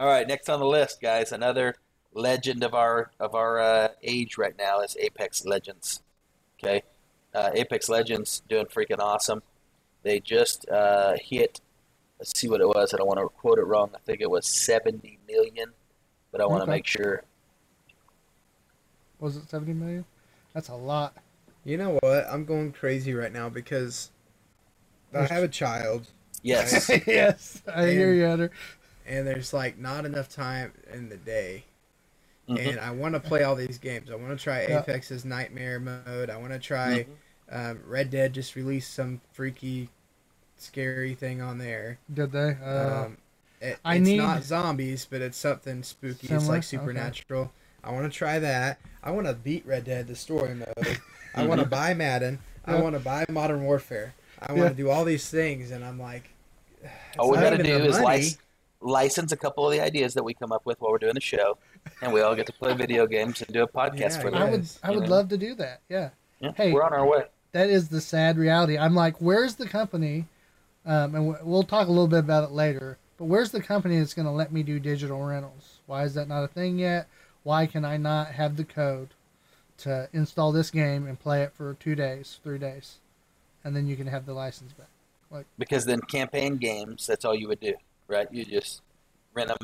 All right, next on the list, guys, another legend of our of our uh, age right now is Apex Legends. Okay, uh, Apex Legends doing freaking awesome. They just uh, hit. Let's see what it was. I don't want to quote it wrong. I think it was seventy million, but I want to Okay. make sure. Was it 70 million? That's a lot. You know what? I'm going crazy right now because I have a child Yes. *laughs* yes, I hear you, Hunter. and there's like not enough time in the day. Mhm. And I want to play all these games. I want to try Yeah. Apex's Nightmare mode. I want to try um, Red Dead. Just released some freaky, scary thing on there. Did they? Uh, Um, it, I it's need- not zombies, but it's something spooky. It's like supernatural. I want to try that. I want to beat Red Dead the story mode. I want to buy Madden. I want to buy Modern Warfare. I want to do all these things, and I'm like, *sighs* All we gotta do is money. lic- license a couple of the ideas that we come up with while we're doing the show, and we all get to play video games and do a podcast Yeah, for I would, I would know. love to do that. Yeah, Yeah, Hey. we're on our way. that is the sad reality. I'm like, where's the company? Um, and we'll talk a little bit about it later. But where's the company that's going to let me do digital rentals? Why is that not a thing yet? Why can I not have the code to install this game and play it for two days, three days, and then you can have the license back? Like Because then campaign games, that's all you would do, right? You just rent them,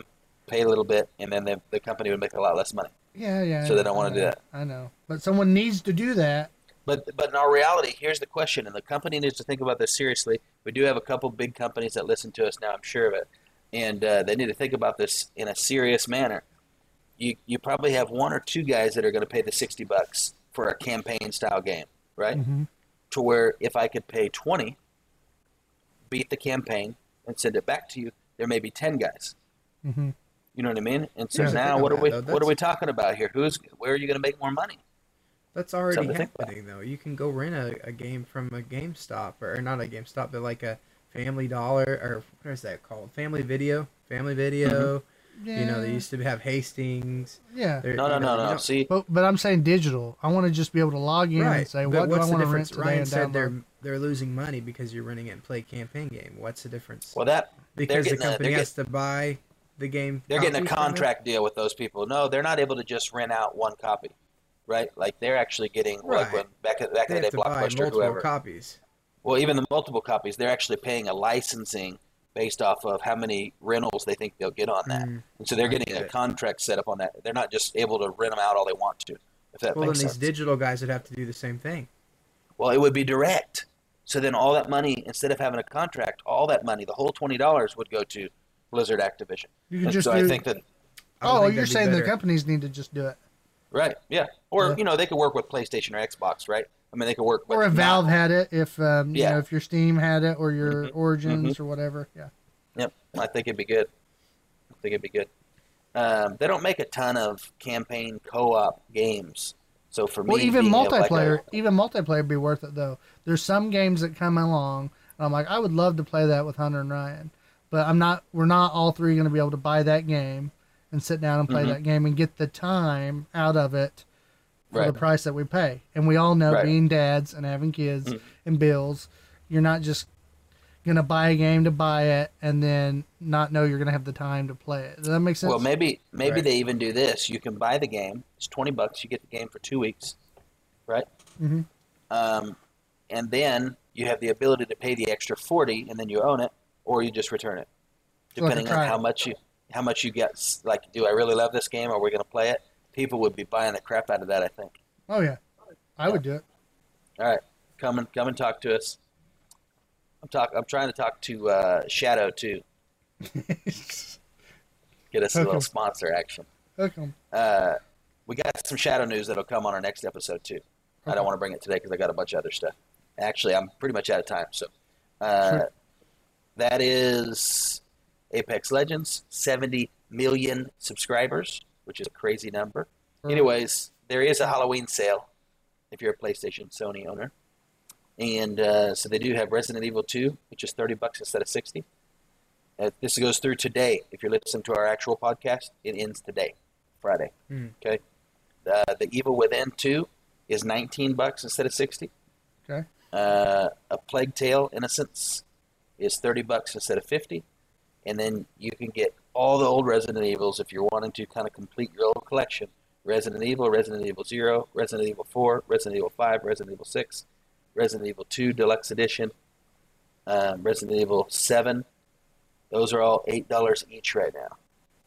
pay a little bit, and then the, the company would make a lot less money. Yeah, yeah. So I they know, don't wanna do that. I know, but someone needs to do that. But but in our reality, here's the question, and the company needs to think about this seriously. We do have a couple big companies that listen to us now. I'm sure of it, and uh, they need to think about this in a serious manner. You you probably have one or two guys that are going to pay the sixty bucks for a campaign style game, right? hmm To where if I could pay twenty, beat the campaign, and send it back to you, there may be ten guys. hmm You know what I mean? And so Yeah. now, what are we though. what are we talking about here? Who's where are you going to make more money? That's already Something to think about. happening though. You can go rent a, a game from a GameStop or, or not a GameStop, but like a Family Dollar or what is that called? Family Video, Family Video. Yeah. You know, they used to have Hastings. yeah. There- No, no, you no, no. don't- See, But but I'm saying digital. I want to just be able to log in Right. and say but what do I want to rent today Ryan and said download. they're they're losing money because you're renting it and play a campaign game. What's the difference? well that because the getting a- company they're has to buy the game. They're getting a copies from it? contract deal with those people. No, they're not able to just rent out one copy, right? Like they're actually getting like Right. when back back They in the have day, to buy Blockbuster, multiple whoever. copies. Well, even the multiple copies, they're actually paying a licensing based off of how many rentals they think they'll get on that, Mm. and so they're I getting get a it. contract set up on that. They're not just able to rent them out all they want to. If that Well, then makes these digital guys would have to do the same thing. Well, it would be direct. So then all that money, instead of having a contract, all that money, the whole twenty dollars would go to Blizzard Activision. You could And just so do. I think that I oh, think you're that'd be saying the companies need to just do it, right, yeah, or Yeah. you know they could work with PlayStation or Xbox, right? I mean they could work. or if Valve had it, if um, you know, if your Steam had it, or your Mhm. Origins or whatever. Yeah. Yep, I think it'd be good. I think it'd be good. Um, they don't make a ton of campaign co-op games, so for me, Well, even able- like a- multiplayer, even multiplayer would be worth it though. There's some games that come along, and I'm like, I would love to play that with Hunter and Ryan, but I'm not. We're not all three going to be able to buy that game and sit down and play Mhm. that game and get the time out of it for Right. the price that we pay. And we all know, Right. being dads and having kids Mhm. and bills, you're not just gonna buy a game to buy it and then not know you're gonna have the time to play it. Does that make sense? Well, maybe maybe Right. they even do this. You can buy the game. It's twenty bucks. You get the game for two weeks, right? Mhm. Um, and then you have the ability to pay the extra forty, and then you own it, or you just return it, So like depending on how much you how much you get. Like, do I really love this game? Are we going to play it? People would be buying the crap out of that. I think. oh yeah, I would do it. All right, come and come and talk to us. I'm talk. I'm trying to talk to uh, Shadow too. *laughs* Get us a Okay. little sponsor action. Hook. Uh, we got some shadow news that'll come on our next episode too. I don't want to bring it today because I got a bunch of other stuff. Actually, I'm pretty much out of time. So uh, Sure. that is Apex Legends, 70 million subscribers, which is a crazy number. Anyways, there is a Halloween sale if you're a PlayStation Sony owner, and uh, so they do have Resident Evil 2, which is 30 bucks instead of 60. Uh, this goes through today. If you're listening to our actual podcast, it ends today, Friday. Hmm. Okay. Uh, the Evil Within 2 is 19 bucks instead of 60. Okay. Uh, a Plague Tale Innocence is 30 bucks instead of 50. And then you can get all the old Resident Evils if you're wanting to kind of complete your old collection. Resident Evil, Resident Evil 0, Resident Evil 4, Resident Evil 5, Resident Evil 6, Resident Evil 2 Deluxe Edition, um, Resident Evil 7. Those are all $8 each right now.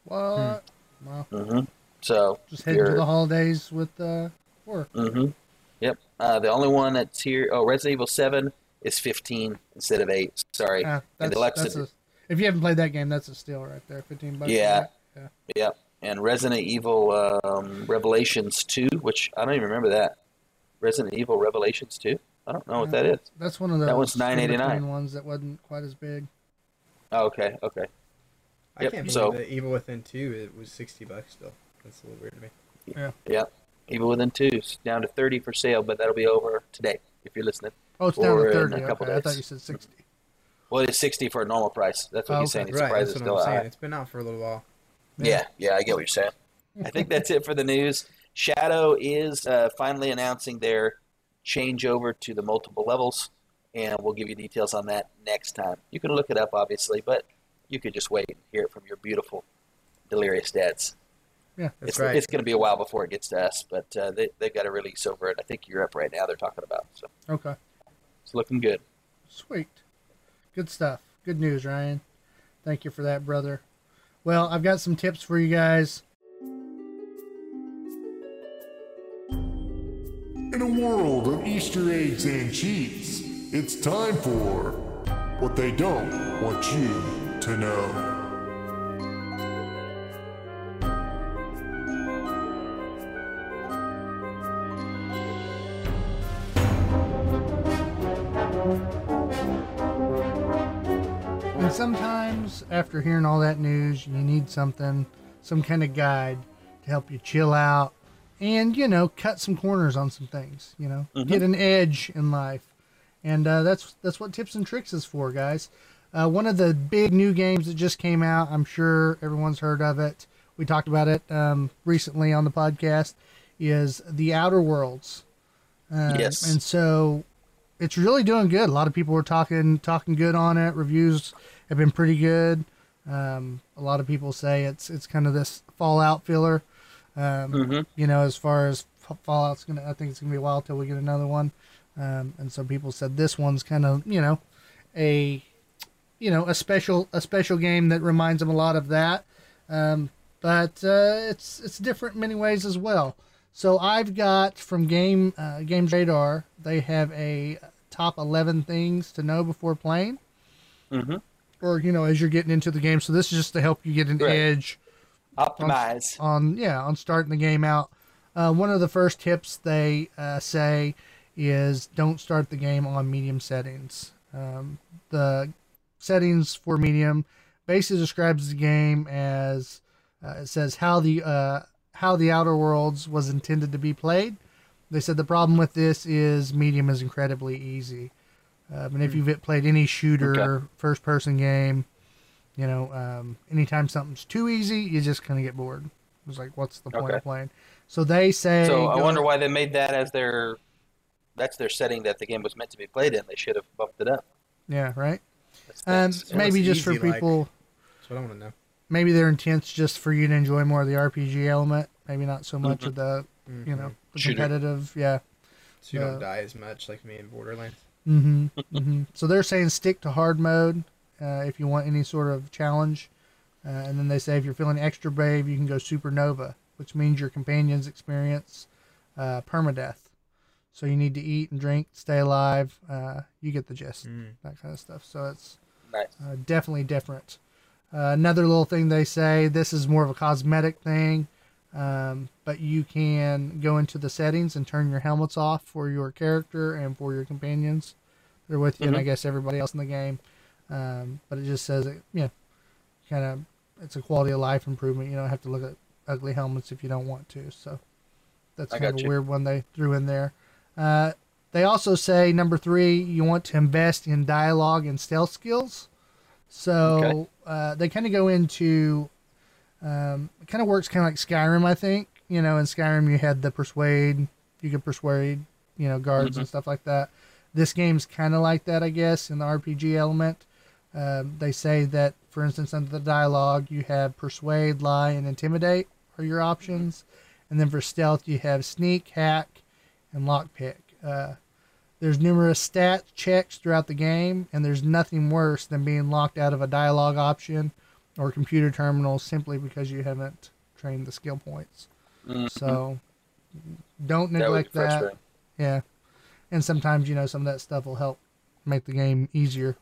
What? Well, hmm So just head to the holidays with uh, work. Mm-hmm. Yep. Uh, the only one that's here, oh, Resident Evil 7 is 15 instead of 8. Sorry. Ah, and that's, Deluxe that's a, Edition. If you haven't played that game, that's a steal right there. Fifteen bucks. for Yeah. Yeah. And Resident Evil um, Revelations 2, which I don't even remember that. Resident Evil Revelations 2? I don't know what that is. That's one of those That one's $9.89. ones that wasn't quite as big. Oh, okay. Okay. I Yep, can't believe so- that Evil Within 2 it was 60 bucks still. That's a little weird to me. Yep. Evil Within 2 is down to 30 for sale, but that'll be over today if you're listening. Oh, it's down Or to in a thirty. couple Okay, I thought you said sixty. Well, it's 60 for a normal price. That's what Oh, he's saying. He's right, surprised that's it's still I'm saying. high. It's been out for a little while. Yeah, yeah, I get what you're saying. I think that's it for the news. *laughs* Shadow is uh, finally announcing their changeover to the multiple levels, and we'll give you details on that next time. You can look it up, obviously, but you could just wait and hear it from your beautiful, delirious dads. Yeah, That's it's right. it's going to be a while before it gets to us, but uh, they, they've got a release over it. I think Europe right now they're talking about, so Okay. it's looking good. Sweet. Good stuff. Good news, Ryan. Thank you for that, brother. Well, I've got some tips for you guys. In a world of Easter eggs and cheats, it's time for what they don't want you to know. Sometimes, after hearing all that news, you need something, some kind of guide to help you chill out and, you know, cut some corners on some things, you know, get an edge in life. And uh, that's that's what tips and tricks is for, guys. Uh, one of the big new games that just came out, I'm sure everyone's heard of it. We talked about it um, recently on the podcast. Is The Outer Worlds. Um, Yes. And so it's really doing good. A lot of people were talking talking good on it. Reviews have been pretty good. Um, a lot of people say it's it's kind of this Fallout filler. Um, Mm-hmm. You know, as far as Fallout's gonna, I think it's gonna be a while till we get another one. Um, and some people said this one's kind of you know a you know a special a special game that reminds them a lot of that. Um, but uh, it's it's different in many ways as well. So I've got from Game uh, Games Radar, they have a top eleven things to know before playing, Mm-hmm. Or you know as you're getting into the game. So this is just to help you get an Right. edge Optimize. on yeah on starting the game out. Uh, one of the first tips they uh, say is don't start the game on medium settings. Um, the settings for medium basically describes the game as uh, it says how the uh, how the Outer Worlds was intended to be played. They said the problem with this is medium is incredibly easy. Um, and if you've played any shooter, Okay. first person game, you know, um, anytime something's too easy, you just kind of get bored. It's like, what's the point Okay. of playing? So they say. So I wonder why they made that as their that's their setting that the game was meant to be played in. They should have bumped it up. Yeah, right. That's, Um, that's- maybe just for easy, like- people, That's what I want to know. maybe their intent's just for you to enjoy more of the RPG element. Maybe not so much Mhm. of the, you know, Mhm. the competitive. Yeah. so you uh, don't die as much like me in Borderlands. Hmm hmm So they're saying stick to hard mode uh, if you want any sort of challenge. Uh, and then they say if you're feeling extra brave, you can go supernova, which means your companions experience uh, permadeath. So you need to eat and drink, stay alive. Uh, you get the gist, Mm. that kind of stuff. So it's nice. uh, definitely different. Uh, another little thing they say this is more of a cosmetic thing, um, but you can go into the settings and turn your helmets off for your character and for your companions. They're with you, and I Mhm. guess everybody else in the game. Um, but it just says it, yeah, kind of it's a quality of life improvement. You don't have to look at ugly helmets if you don't want to. So that's I kind of a you. weird one they threw in there. Uh, they also say number three, you want to invest in dialogue and stealth skills. So Okay. uh, they kind of go into, um, it kind of works kind of like Skyrim, I think. You know, in Skyrim you had the persuade, you could persuade, you know, guards and stuff like that. This game's kind of like that, I guess, in the RPG element. Um, they say that, for instance, under the dialogue, you have persuade, lie, and intimidate are your options, and then for stealth, you have sneak, hack, and lockpick. Uh, there's numerous stat checks throughout the game, and there's nothing worse than being locked out of a dialogue option or computer terminals simply because you haven't trained the skill points. Mhm. So don't that neglect that. frustrating. Yeah. And sometimes, you know, some of that stuff will help make the game easier.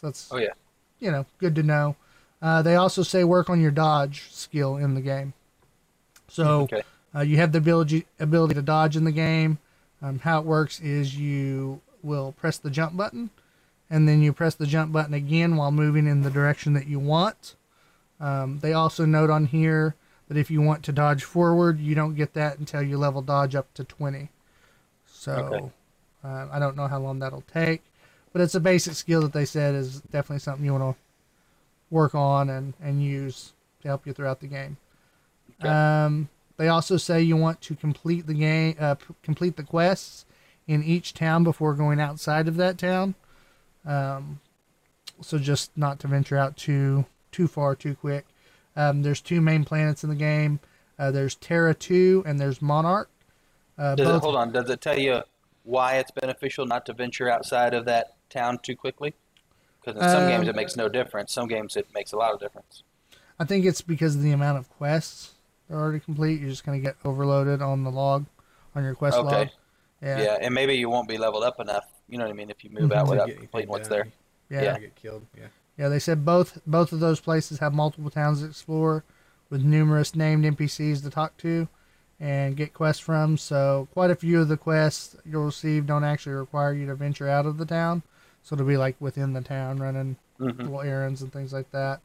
So that's, Oh yeah. you know, good to know. Uh, they also say work on your dodge skill in the game. So Okay. uh, you have the ability ability to dodge in the game. Um, how it works is you will press the jump button, and then you press the jump button again while moving in the direction that you want. Um, they also note on here that if you want to dodge forward, you don't get that until you level dodge up to 20. So Okay. uh, I don't know how long that'll take, but it's a basic skill that they said is definitely something you want to work on and, and use to help you throughout the game. Okay. Um, they also say you want to complete the game, uh, p- complete the quests in each town before going outside of that town. Um, so just not to venture out too too far too quick. Um, there's two main planets in the game. Uh, there's Terra 2 and there's Monarch. Uh, Does it, hold on. Does it tell you why it's beneficial not to venture outside of that town too quickly? Because in some Um, games it makes no difference. Some games it makes a lot of difference. I think it's because of the amount of quests that are already complete. You're just going to get overloaded on the log, on your quest Okay. log. Yeah. Yeah. and maybe you won't be leveled up enough. You know what I mean? If you move *laughs* Mhm. out without completing what's there. Yeah. Yeah. get killed. Yeah. Yeah, they said both both of those places have multiple towns to explore with numerous named NPCs to talk to and get quests from. So quite a few of the quests you'll receive don't actually require you to venture out of the town. So it'll be like within the town running Mhm. little errands and things like that.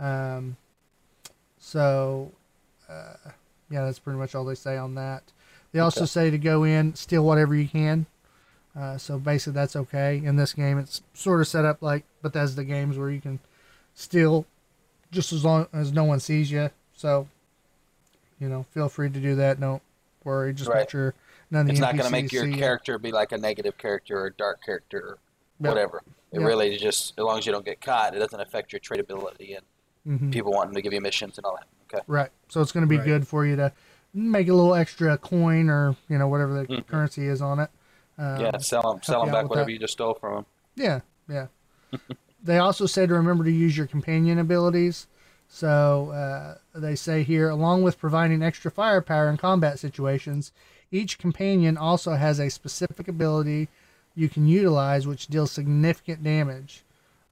Um, so uh, yeah, that's pretty much all they say on that. They also Okay. say to go in, steal whatever you can. Uh, so basically, that's okay. In this game, it's sort of set up like Bethesda games where you can steal just as long as no one sees you. So, you know, feel free to do that. Don't worry. Just Right. make sure none of the It's not going to make your see you. character be like a negative character or a dark character or Yeah. whatever. It Yeah. really just, as long as you don't get caught, it doesn't affect your tradability and hmm people wanting to give you missions and all that. Okay. Right. So it's going to be Right. good for you to make a little extra coin or you know whatever the Mhm. currency is on it. Um, yeah, sell them, sell them back whatever that. you just stole from them. Yeah, yeah. *laughs* they also say to remember to use your companion abilities. So uh, they say here, along with providing extra firepower in combat situations, each companion also has a specific ability you can utilize which deals significant damage.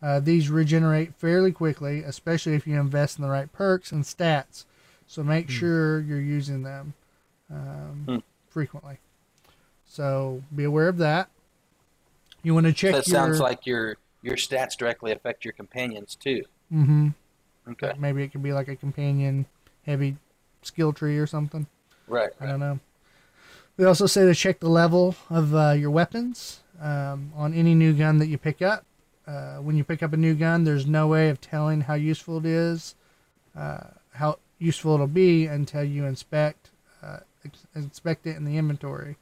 Uh, these regenerate fairly quickly, especially if you invest in the right perks and stats. So make sure you're using them um, Hmm. frequently. So be aware of that. You want to check That your. sounds like your your stats directly affect your companions too. Mm-hmm. Okay. Maybe it could be like a companion heavy skill tree or something. Right. I don't know. We also say to check the level of uh, your weapons um, on any new gun that you pick up. Uh, when you pick up a new gun, there's no way of telling how useful it is, uh, how useful it'll be until you inspect uh, ex- inspect it in the inventory.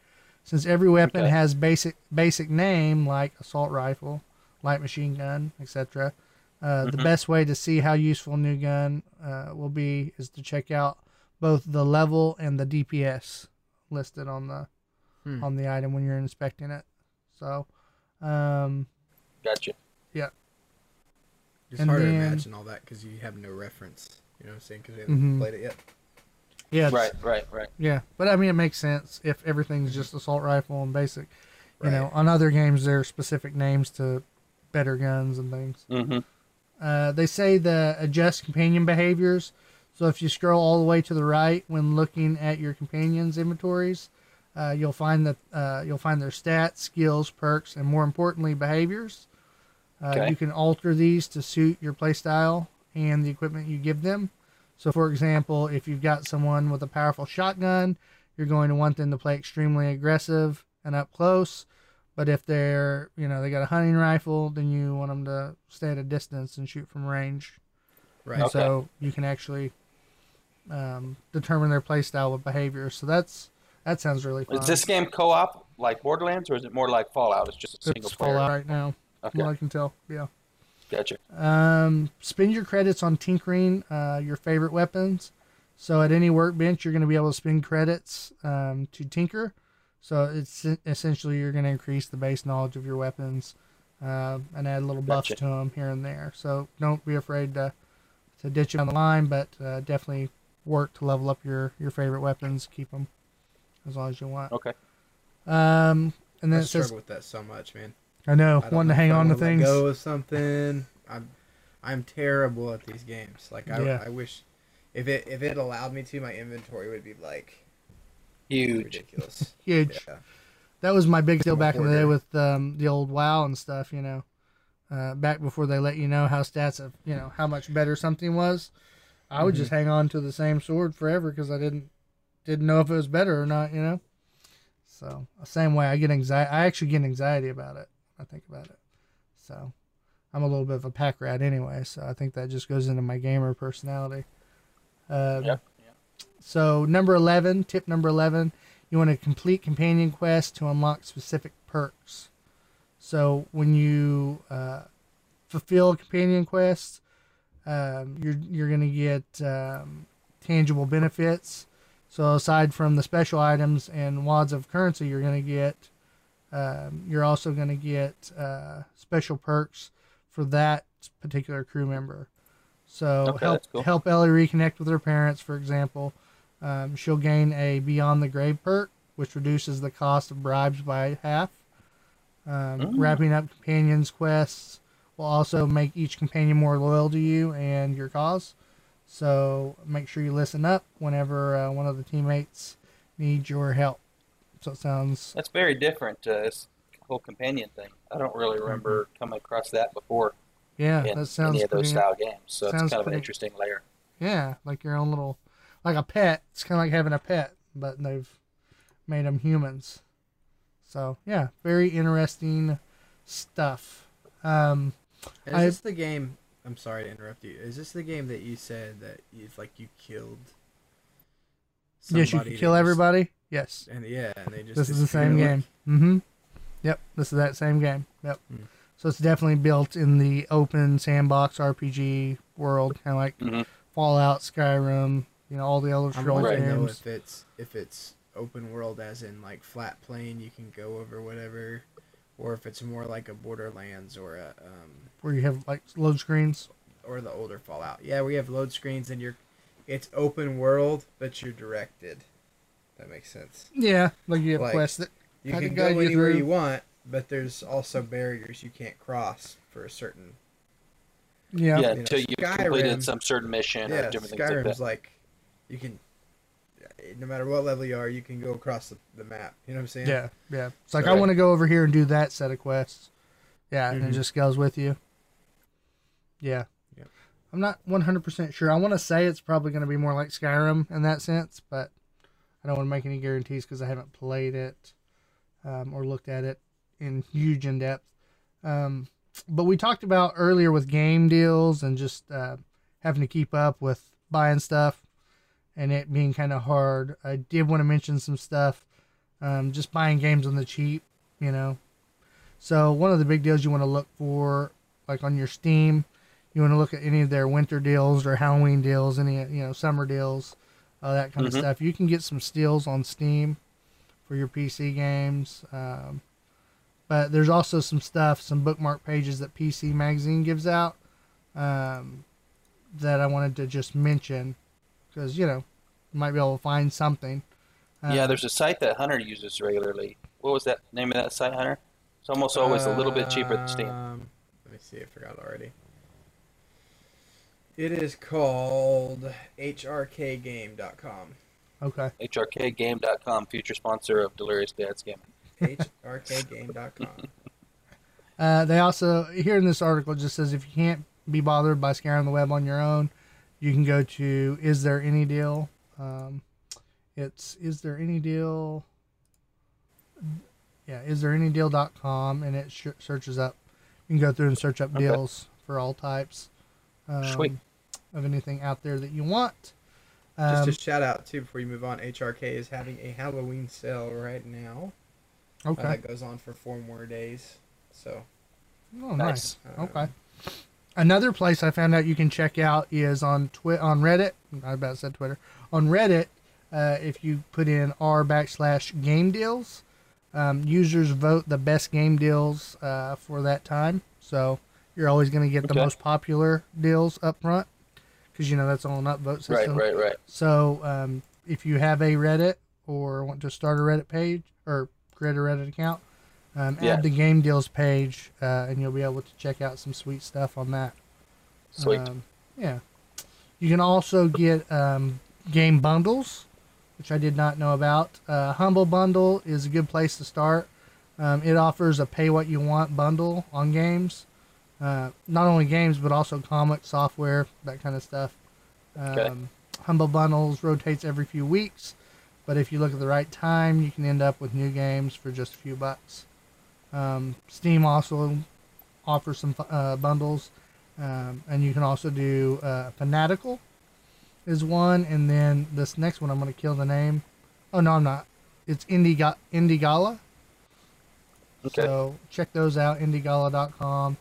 Since every weapon Okay. has basic basic name like assault rifle, light machine gun, etc. Uh, The Mhm. best way to see how useful a new gun uh, will be is to check out both the level and the DPS listed on the Hmm. on the item when you're inspecting it. So, um, Gotcha. Yeah. It's And hard to imagine all that because you have no reference. You know what I'm saying? Because we haven't Mhm. played it yet. Yeah, Right. Right. Right. yeah. But I mean, it makes sense if everything's just assault rifle and basic. You know, on other games there are specific names to better guns and things. Mm-hmm. Uh, they say the adjust companion behaviors. So if you scroll all the way to the right when looking at your companions' inventories, uh, you'll find that uh, you'll find their stats, skills, perks, and more importantly, behaviors. Uh, Okay. You can alter these to suit your playstyle and the equipment you give them. So, for example, if you've got someone with a powerful shotgun, you're going to want them to play extremely aggressive and up close. But if they're, you know, they got a hunting rifle, then you want them to stay at a distance and shoot from range. Right. Okay. So you can actually um, determine their play style with behavior. So that's that sounds really fun. Is this game co-op like Borderlands, or is it more like Fallout? It's just a single it's player. Fallout right now, Okay. from what I can tell. Yeah. Gotcha. Um, spend your credits on tinkering uh, your favorite weapons. So at any workbench, you're going to be able to spend credits um, to tinker. So it's essentially you're going to increase the base knowledge of your weapons uh, and add little buffs Gotcha. to them here and there. So don't be afraid to to ditch them on the line, but uh, definitely work to level up your your favorite weapons. Keep them as long as you want. Okay. Um, and then I it says, struggle with that so much, man. I know, I don't wanting to hang on to things. Go with something. I'm, I'm terrible at these games. Like I, Yeah. I wish, if it if it allowed me to, my inventory would be like Huge. ridiculous. *laughs* Huge. yeah. that was my big deal I'm a back in the day with um, the old WoW and stuff. You know, uh, back before they let you know how stats of you know how much better something was. I would Mm-hmm. just hang on to the same sword forever because I didn't didn't know if it was better or not. You know, so the same way I get anxiety. I actually get anxiety about it. I think about it. So I'm a little bit of a pack rat anyway. So I think that just goes into my gamer personality. Um, Yep. so number eleven, tip number eleven, you want to complete companion quests to unlock specific perks. So when you uh, fulfill companion quest, um, you're you're gonna get um, tangible benefits. So aside from the special items and wads of currency, you're gonna get, um, you're also gonna get uh, special perks for that particular crew member. So Okay, help cool. help Ellie reconnect with her parents, for example. Um, she'll gain a Beyond the Grave perk, which reduces the cost of bribes by half. Um, Mm. Wrapping up companions' quests will also make each companion more loyal to you and your cause. So make sure you listen up whenever uh, one of the teammates needs your help. So it sounds That's very different. Uh, this whole companion thing. I don't really remember coming across that before yeah, in that sounds any of those pretty, style games. So it's sounds kind of an interesting layer. yeah, like your own little, like a pet. It's kind of like having a pet, but they've made them humans. So yeah, very interesting stuff. Um, Is I- this the game? I'm sorry to interrupt you. Is this the game that you said that if like you killed? Yes, you can they kill just- everybody. Yes, And yeah, and they just. this is the same disappear? game. Mm-hmm. Yep, this is that same game. Yep. Hmm. So it's definitely built in the open sandbox RPG world, kind of like Mhm. Fallout, Skyrim, you know, all the Elder Scrolls I'm Scrolls wondering though games. if it's if it's open world as in like flat plane, you can go over whatever, or if it's more like a Borderlands or a um, Where you have like load screens. or the older Fallout. Yeah, we have load screens and you're it's open world, but you're directed. That makes sense. Yeah, like you have Like, quests that You can can go you anywhere through. you want, but there's also barriers you can't cross for a certain. yeah, Yeah, you know, until you Skyrim- completed some certain mission or Yeah, different things like Skyrim's that. like, you can, no matter what level you are, you can go across the, the map. You know what I'm saying? yeah, yeah. It's like So- I want to go over here and do that set of quests. Yeah, and it Mhm. just goes with you. Yeah. I'm not 100% sure. I want to say it's probably going to be more like Skyrim in that sense, but I don't want to make any guarantees because I haven't played it um, or looked at it in huge in depth. Um, but we talked about earlier with game deals and just uh, having to keep up with buying stuff and it being kind of hard. I did want to mention some stuff, um, just buying games on the cheap, you know. So one of the big deals you want to look for, like on your Steam, you want to look at any of their winter deals or Halloween deals, any you know summer deals, uh, that kind Mhm. of stuff. You can get some steals on Steam for your PC games. Um, but there's also some stuff, some bookmark pages that PC Magazine gives out um, that I wanted to just mention because you know you might be able to find something. yeah, Uh, there's a site that Hunter uses regularly. What was that name of that site, Hunter? It's almost always a little bit cheaper than Steam. Um, let me see. I forgot already. It is called hrkgame.com. okay. HRKGame.com, future sponsor of Delirious Dad's Gaming. hrkgame.com. *laughs* Uh, they also here in this article it just says if you can't be bothered by scouring the web on your own, you can go to Is There Any Deal? Um, it's Is There Any Deal? Yeah, Is There Any Deal.com and it sh- searches up. You can go through and search up Okay. deals for all types um, Sweet. Of anything out there that you want. Just Um, a shout out too before you move on. HRK is having a Halloween sale right now. Uh, okay. that goes on for four more days. So Oh, nice. Nice. uh, Okay. Another place I found out you can check out is on Twi- on Reddit. I about said Twitter. On Reddit, uh, if you put in r backslash game deals, um, users vote the best game deals uh, for that time. So you're always going to get the most popular deals up front because you know that's all an upvote system. right, right. Right. So um, if you have a Reddit or want to start a Reddit page or create a Reddit account, um, Yeah. add the game deals page, uh, and you'll be able to check out some sweet stuff on that. Sweet. Um, yeah. You can also get um, game bundles, which I did not know about. Uh, Humble Bundle is a good place to start. Um, it offers a pay what you want bundle on games. Uh, not only games, but also comics, software, that kind of stuff. Um, Okay. Humble Bundles rotates every few weeks, but if you look at the right time, you can end up with new games for just a few bucks. Um, Steam also offers some uh, bundles, um, and you can also do uh, Fanatical is one, and then this next one I'm going to kill the name. Oh no, I'm not. It's Indiga- IndieGala. Okay. So check those out, IndieGala.com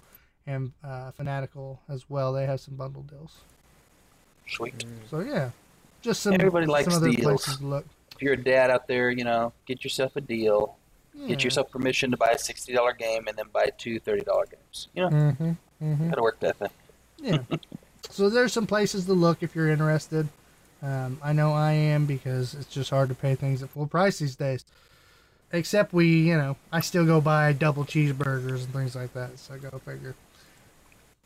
and uh, Fanatical as well. They have some bundle deals. Sweet. So yeah, just some Everybody some likes other deals. places to look. If you're a dad out there, you know, get yourself a deal. Get yourself permission to buy a $60 game and then buy two $30 games. You know, Mm-hmm. Mm-hmm. gotta work that thing. Yeah. *laughs* so there's some places to look if you're interested. Um, I know I am because it's just hard to pay things at full price these days. Except we, you know, I still go buy double cheeseburgers and things like that. So go figure.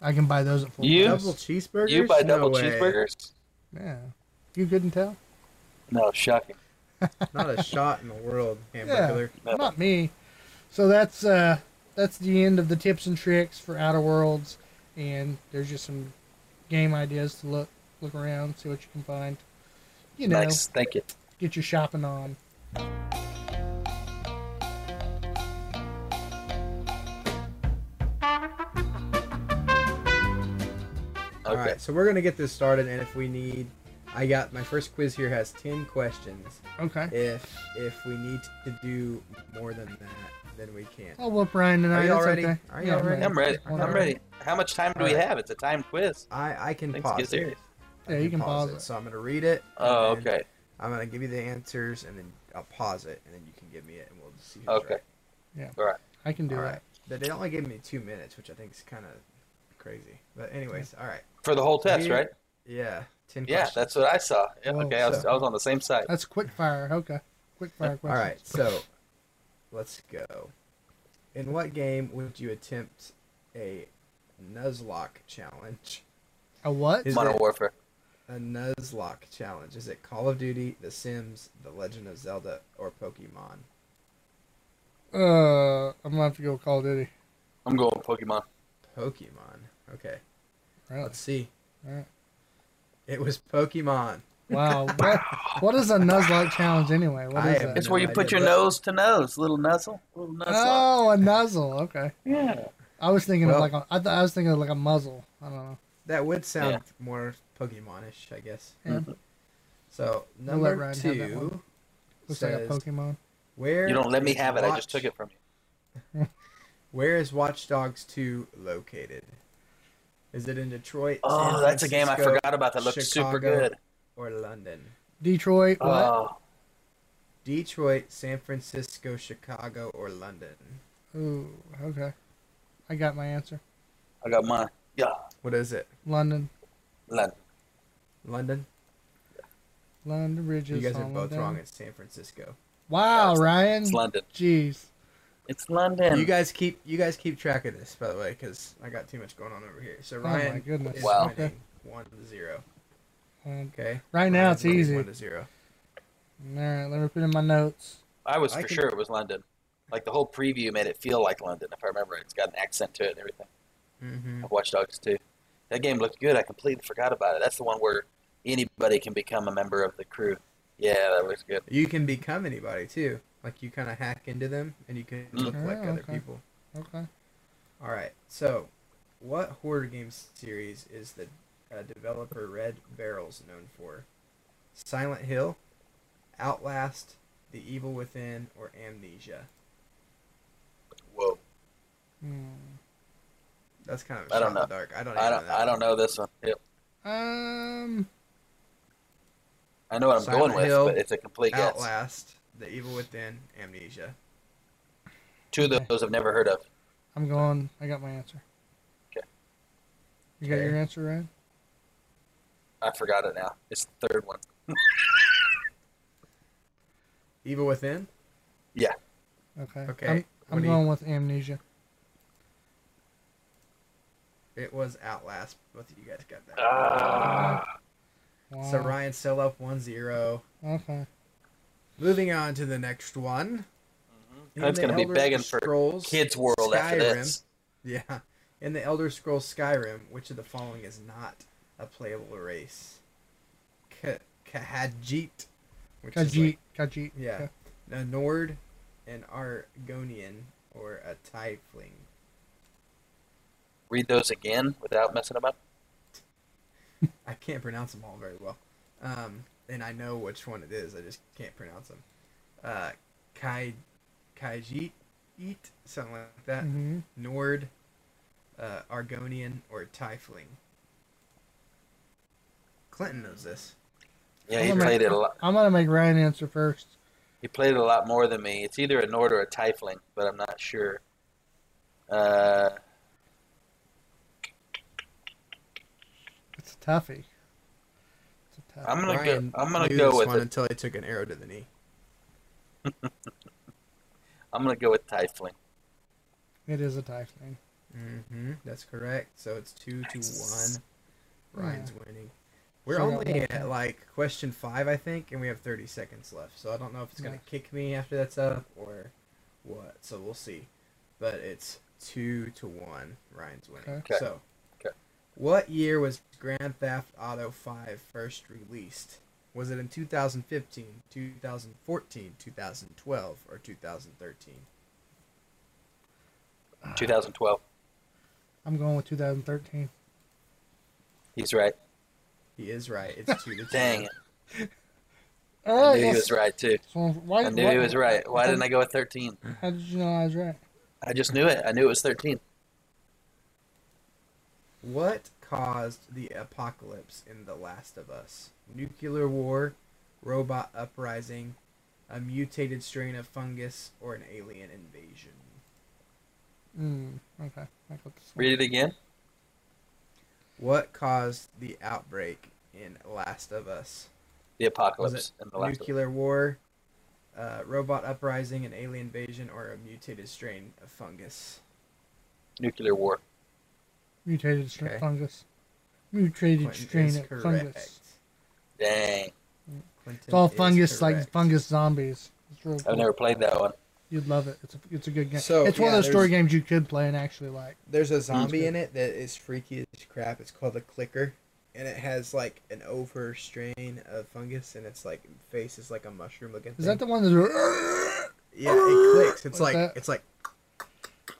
I can buy those at full You? price. double cheeseburgers. You buy No double way. cheeseburgers? Yeah. You couldn't tell? No, shocking. *laughs* Not a shot in the world, Yeah. hamburger. No. Not me. So that's uh that's the end of the tips and tricks for Outer Worlds and there's just some game ideas to look look around, see what you can find. You know, Nice. Thank you. get your shopping on. All Okay. right, so we're gonna get this started, and if we need, I got my first quiz here has ten questions. Okay. If if we need to do more than that, then we can't. I'll whoop Ryan tonight. Are you all ready? okay. Are you Yeah, all ready? I'm ready. Whatever. I'm ready. How much time do we Alright. have? It's a time quiz. I I can Things pause get it. serious. I Yeah, you can pause it. So I'm gonna read it. Oh, okay. I'm gonna give you the answers, and then I'll pause it, and then you can give me it, and we'll see who's Okay. right. All right. I can do All that. right. But they only gave me two minutes, which I think is kind of crazy. But anyways, all right. For the whole test, right? Yeah. Ten Yeah, questions. that's what I saw. Yeah, Whoa, okay, I was, I was on the same side. That's quick fire. Okay. Quick fire All questions. right. So let's go. In what game would you attempt a Nuzlocke challenge? A what? Is Modern it- Warfare. A Nuzlocke challenge. Is it Call of Duty, The Sims, The Legend of Zelda, or Pokemon? Uh, I'm gonna have to go Call of Duty. I'm going Pokemon. Pokemon. Okay. Really? Let's see. Alright. It was Pokemon. Wow. what, what is a Nuzlocke challenge anyway? What I is have that? It's where you put your nose to nose, little nuzzle, little nuzzle. Oh, a nuzzle. Okay. Yeah. I was thinking Well- of like a, I, th- I was thinking of like a muzzle. I don't know. That would sound more Pokemonish, I guess. Yeah. Mm-hmm. So We'll number Ryan have two. Looks says, like a Pokemon. "Where You don't let me is have it. I just took it from you. *laughs* Where is Watch Dogs 2 located? Is it in Detroit? Oh, San that's a game I forgot about that looks super good. Or London? Detroit. What? Oh, Detroit, San Francisco, Chicago, or London? Ooh. Okay. I got my answer. I got mine. Yeah, What is it? London. London. London? London Bridges. You guys are both of wrong. It's San Francisco. Wow, Ryan. It's London. Jeez. It's London. You guys keep you guys keep track of this, by the way, because I got too much going on over here. So Ryan, Oh my goodness. is Wow. winning one to zero. Okay. right now Ryan's it's easy. One to zero. all right, let me put in my notes. I was I for can- sure it was London. Like the whole preview made it feel like London. If I remember, it's got an accent to it and everything. Mm-hmm. Of Watch Dogs 2. That game looked good. I completely forgot about it. That's the one where anybody can become a member of the crew. Yeah, that looks good. You can become anybody too. Like you kind of hack into them, and you can look Mm. like Oh, other people. Okay. All right. So, what horror game series is the uh, developer Red Barrels known for? Silent Hill, Outlast, The Evil Within, or Amnesia? Whoa. Hmm. That's kind of a I don't know. dark. I don't. I don't. know that I don't one. know this one. Yep. Um. I know what I'm Silent going with, but it's a complete guess. Outlast, The Evil Within, Amnesia. Two of those I've never heard of. I'm going. I got my answer. Okay. You got Okay. your answer, Ryan? I forgot it now. It's the third one. *laughs* Evil Within. Yeah. Okay. Okay, I'm, I'm do you- going with amnesia. It was Outlast. Both of you guys got that. Ah. Wow. So Ryan's still up 1-0. Okay. Moving on to the next one. In It's the gonna be Elder begging for Kids World after Skyrim- this. Yeah. In the Elder Scrolls Skyrim, which of the following is not a playable race? Ka- Kahajit. Which is Khajiit. like Khajiit. Yeah. Okay. a Nord, an Argonian, or a Tiefling. Read those again without messing them up. *laughs* I can't pronounce them all very well. Um, and I know which one it is. I just can't pronounce them. Uh, Kai, Kaijit, eat something like that. hmm Nord, uh, Argonian, or Tiefling. Clinton knows this. Yeah, he played make- it a lot. I'm gonna make Ryan answer first. He played it a lot more than me. It's either a Nord or a Tiefling, but I'm not sure. Uh, It's a toughie. It's. I'm gonna Ryan go. I'm gonna knew go this with one it. until I took an arrow to the knee. *laughs* I'm gonna go with Tiefling. It is a tiefling. Mm-hmm. That's correct. So it's two to one. Ryan's winning. We're So only at point. like question five, I think, and we have 30 seconds left. So I don't know if it's gonna Yeah. kick me after that's up or what. So we'll see. But it's two to one. Ryan's winning. Okay. Okay. So, Okay. What year was Grand Theft Auto 5 first released? Was it in 2015, 2014, 2012, or 2013? 2012. Uh, I'm going with 2013. He's right. He is right. It's two to. Dang it. All *laughs* oh, I right. knew he was right too. so why, I knew why- he was right. Why didn't I go with 13? How did you know I was right? I just knew it. I knew it was 13. What caused the apocalypse in The Last of Us? Nuclear war, robot uprising, a mutated strain of fungus, or an alien invasion? Mm, okay. I got this one. Read it again. What caused the outbreak in Last of Us? The apocalypse Was in the last. Nuclear war, uh, robot uprising, an alien invasion, or a mutated strain of fungus? Nuclear war. Mutated strain Okay. fungus. Mutated Clinton strain of correct. fungus. Dang. Clinton It's all is fungus, like fungus zombies. It's real. I've never played that one. You'd love it. It's a, it's a good game. So, it's one yeah, of those story games you could play and actually like. There's a zombie in it that is freaky as crap. It's called the Clicker, and it has like an over strain of fungus, and its like face is like a mushroom looking. Is that the one that's? Yeah, it clicks. It's Like like that? it's like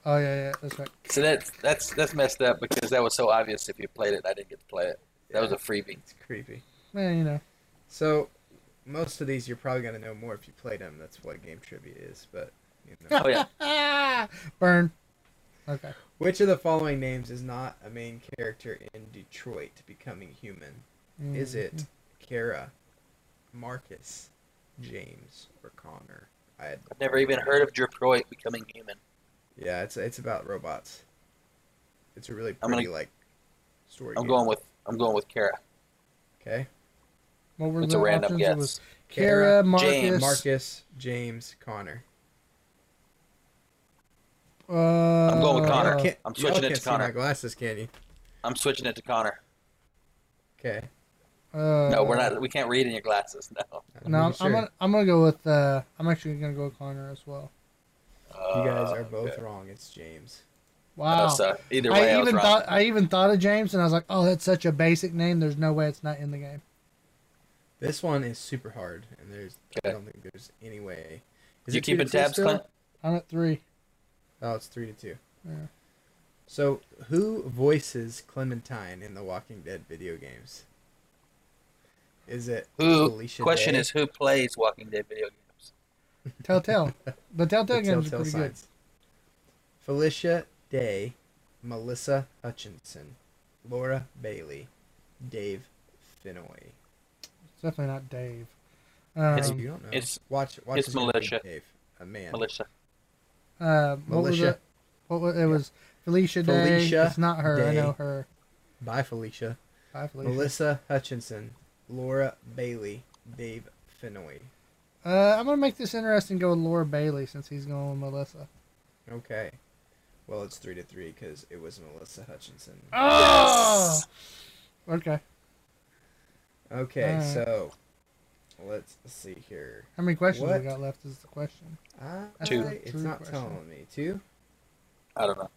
Oh yeah, yeah, that's right. So that's that's that's messed up because that was so obvious if you played it. I didn't get to play it. That was a freebie. It's creepy. Man, you know. So most of these you're probably gonna know more if you played them. That's what game trivia is. But you know. Oh yeah. *laughs* Burn. Okay. which of the following names is not a main character in Detroit Becoming Human? Is mm-hmm. it. Kara, Marcus, James, or Connor? I had I've never even heard of Detroit becoming human. Yeah, it's it's about robots. It's a really I'm gonna- pretty like story. I'm game. going with I'm going with Kara. Okay. What were It's the a random options? guess. It was Kara, Marcus, James. Marcus, James, Connor. Uh, I'm going with Connor. Y'all can't- I'm switching it can't to see Connor. My glasses, can you? I'm switching it to Connor. Okay. Uh, No, we're not. We can't read in your glasses. No. No, I'm, making I'm gonna I'm gonna go with. Uh, I'm actually gonna go with Connor as well. You guys Uh, are both okay. wrong. It's James. Wow. So either way, I, I even thought I even thought of James, and I was like, "Oh, that's such a basic name. There's no way it's not in the game." This one is super hard, and there's I don't think there's any way. you it keeping tabs, still? Clint? I'm at three. Oh, it's three to two. Yeah. So, who voices Clementine in the Walking Dead video games? Is it Who? Felicia question Day? is who plays Walking Dead video games? Telltale. the Telltale The games are Telltale pretty good. Felicia Day, Melissa Hutchinson, Laura Bailey, Dave Fennoy. It's definitely not Dave. It's- Um, you don't know. it's- watch. watch it's his name, Militia. Dave, a man. Militia. uh, what was it? What was, it was Felicia Day. Felicia it's not her. I know her. Bye, Felicia. Bye, Felicia. Melissa Hutchinson, Laura Bailey, Dave Fennoy. Uh, I'm gonna make this interesting. Go with Laura Bailey since he's going with Melissa. Okay. Well, it's three to three because it was Melissa Hutchinson. Oh. Okay. Okay, Alright. so let's see here. How many questions What? we got left? Is the question. Uh, Two. It's True not question. telling me. Two? I don't know.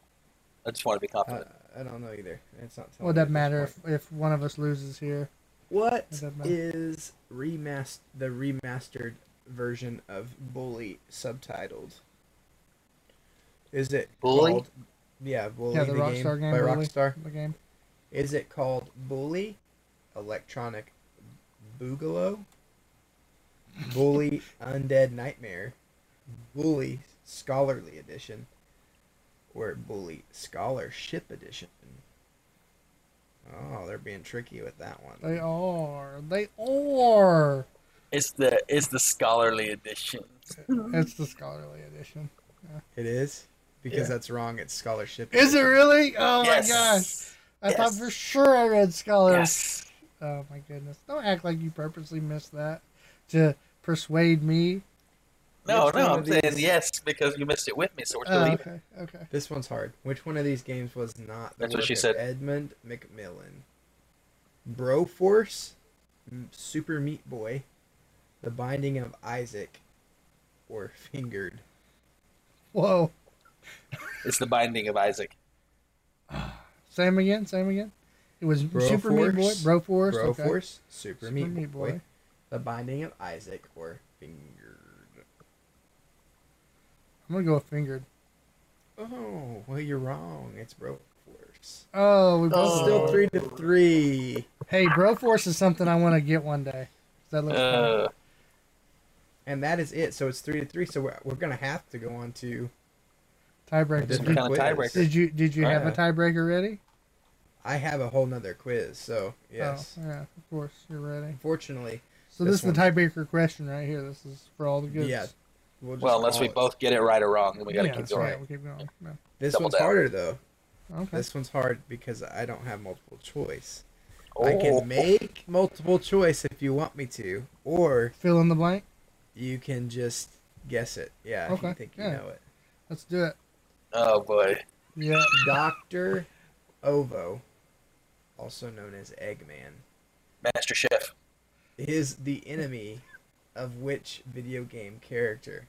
I just want to be Uh, confident. I don't know either. It's not telling Would that at matter if, if one of us loses here? What is It doesn't matter. is remast the remastered version of Bully subtitled? Is it Bully? called? Yeah, Bully yeah, the, the, Rockstar game. by Bully, Rockstar. The game. Is it called Bully Electronic Boogaloo? Bully Undead Nightmare? Bully Scholarly Edition? Or Bully Scholarship Edition? Oh, they're being tricky with that one. They are. They are. It's the it's the scholarly edition. It's the scholarly edition. It is? Because Yeah. that's wrong. It's Scholarship. Is it really? Oh yes. my gosh! I thought for sure I read scholar. Yes. Oh my goodness! Don't act like you purposely missed that to persuade me. No, Which no, I'm of saying these- yes because you missed it with me, so we're still Oh, even. okay. Okay. This one's hard. Which one of these games was not the That's what she of said. Edmund McMillen? Broforce, M- Super Meat Boy, The Binding of Isaac, or Fingered? Whoa. It's the binding of Isaac. *sighs* Same again. Same again. It was Super Meat Boy. Broforce. Broforce. Broforce, Okay. Super, Super Meat, Meat Boy, Boy. The Binding of Isaac, or Fingered? I'm gonna go with fingered. Oh, well, you're wrong. It's Broforce. Oh, we both. Oh. Still three to three. Hey, Broforce is something I want to get one day. That looks fun. Uh, and that is it. So it's three to three. So we're, we're gonna have to go on to. Tiebreaker. Some Did, kind of tiebreaker. did you did you Oh, have a tiebreaker ready? I have a whole nother quiz. So oh, yes, Oh, yeah, of course you're ready. fortunately, So this, This is the tiebreaker question right here. This is for all the goods. yeah. We'll Well, unless we it. both get it right or wrong, then we got to yeah, keep going. right. We'll keep going. Yeah. This double one's down. harder though. Okay. This one's hard because I don't have multiple choice. Oh, I can oh. make multiple choice if you want me to, or Fill in the blank. You can just guess it. Yeah, if you Okay, think you know it. Let's do it. oh boy. Yeah. Doctor Ovo, also known as Eggman, Master Chef. is the enemy of which video game character?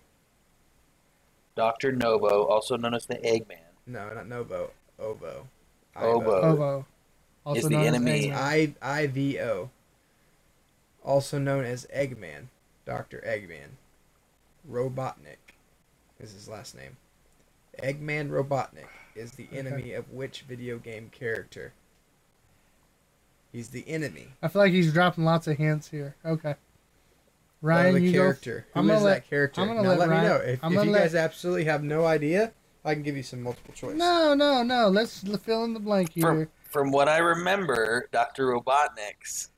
Dr. Novo, also known as the Eggman. No, not Novo. Ovo. Ovo. Ovo. Also Is the known as enemy- Eggman. I I V O. Also known as Eggman, Doctor Eggman. Robotnik is his last name. Eggman Robotnik is the Okay. enemy of which video game character? He's the enemy. I feel like he's dropping lots of hints here. Okay. Ryan, of the you character. I'm Who gonna is let- that character? I'm gonna now let let Ryan- me know. If, I'm if gonna you let- guys absolutely have no idea, I can give you some multiple choice. No, no, no. Let's fill in the blank here. From, from what I remember, Dr. Robotnik's,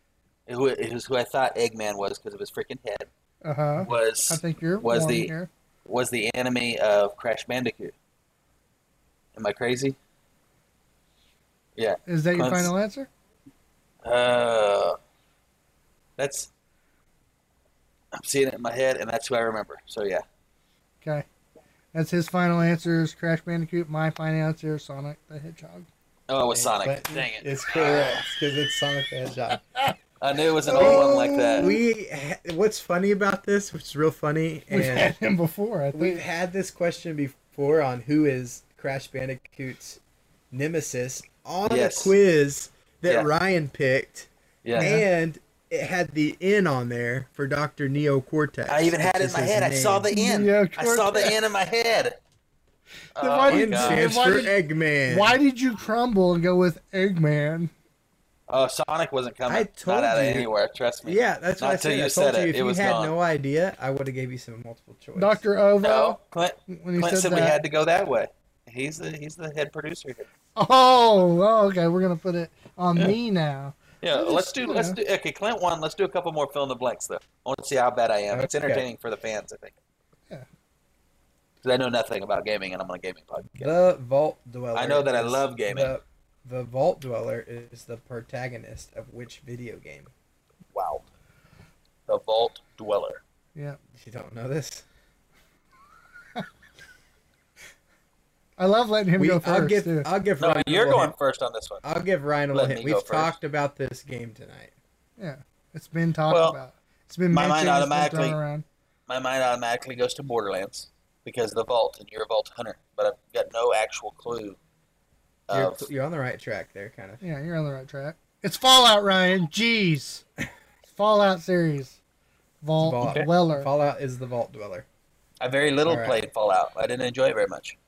who is who I thought Eggman was because of his freaking head, Uh huh. was I think you're was the- here. was the enemy of Crash Bandicoot. Am I crazy? Yeah. Is that your final answer? Uh, that's. I'm seeing it in my head, and that's who I remember. So yeah. Okay. That's his final answer is Crash Bandicoot. My final answer is Sonic the Hedgehog. Oh, it was Sonic. But Dang it! It's correct because it's Sonic the Hedgehog. *laughs* I knew it was an old one like that. We. ha- What's funny about this, which is real funny, *laughs* We've had him before, I We've had this question before on who is Crash Bandicoot's nemesis on Yes. a quiz that Yeah. Ryan picked, Yeah. and it had the N on there for Doctor Neo Cortex. I even had it in my his head. I saw the N. Yeah, I saw the Cortex. N in my head. Then Oh why my did N stands Why for did- Eggman. Why did you crumble and go with Eggman? Oh, Sonic wasn't coming. I told not out of anywhere. Trust me. Yeah, that's what Not I said. you I said told you it, if it you was had gone. no idea, I would have gave you some multiple choice. Dr. Ovo, No, Clint. when he Clint said said we had to go that way. He's the he's the head producer here. Oh, oh, okay. We're going to put it on me now. Yeah, I just- let's do you let's know. do okay. Clint won. Let's do a couple more fill in the blanks though. I want to see how bad I am. It's entertaining for the fans, I think. Yeah. Because I know nothing about gaming, and I'm on a gaming podcast. The Vault Dweller. I know that I love gaming. The, the Vault Dweller is the protagonist of which video game? Wow. The Vault Dweller. Yeah. You don't know this? I love letting him We- go 1st I'll give too. I'll give No, Ryan you're little going hint. first on this one. I'll give Ryan a Let little me hint. We've first. talked about this game tonight. Yeah. It's been talked Well, about. It's been my mind mentioned, it's been automatically- My mind automatically goes to Borderlands because of the Vault, and you're a Vault Hunter, but I've got no actual clue. You're, Of, you're on the right track there, kind of. Yeah, you're on the right track. It's Fallout, Ryan. Jeez. *laughs* Fallout series. Vault Vault. Dweller. Fallout is the Vault Dweller. I very little All right. played Fallout. I didn't enjoy it very much.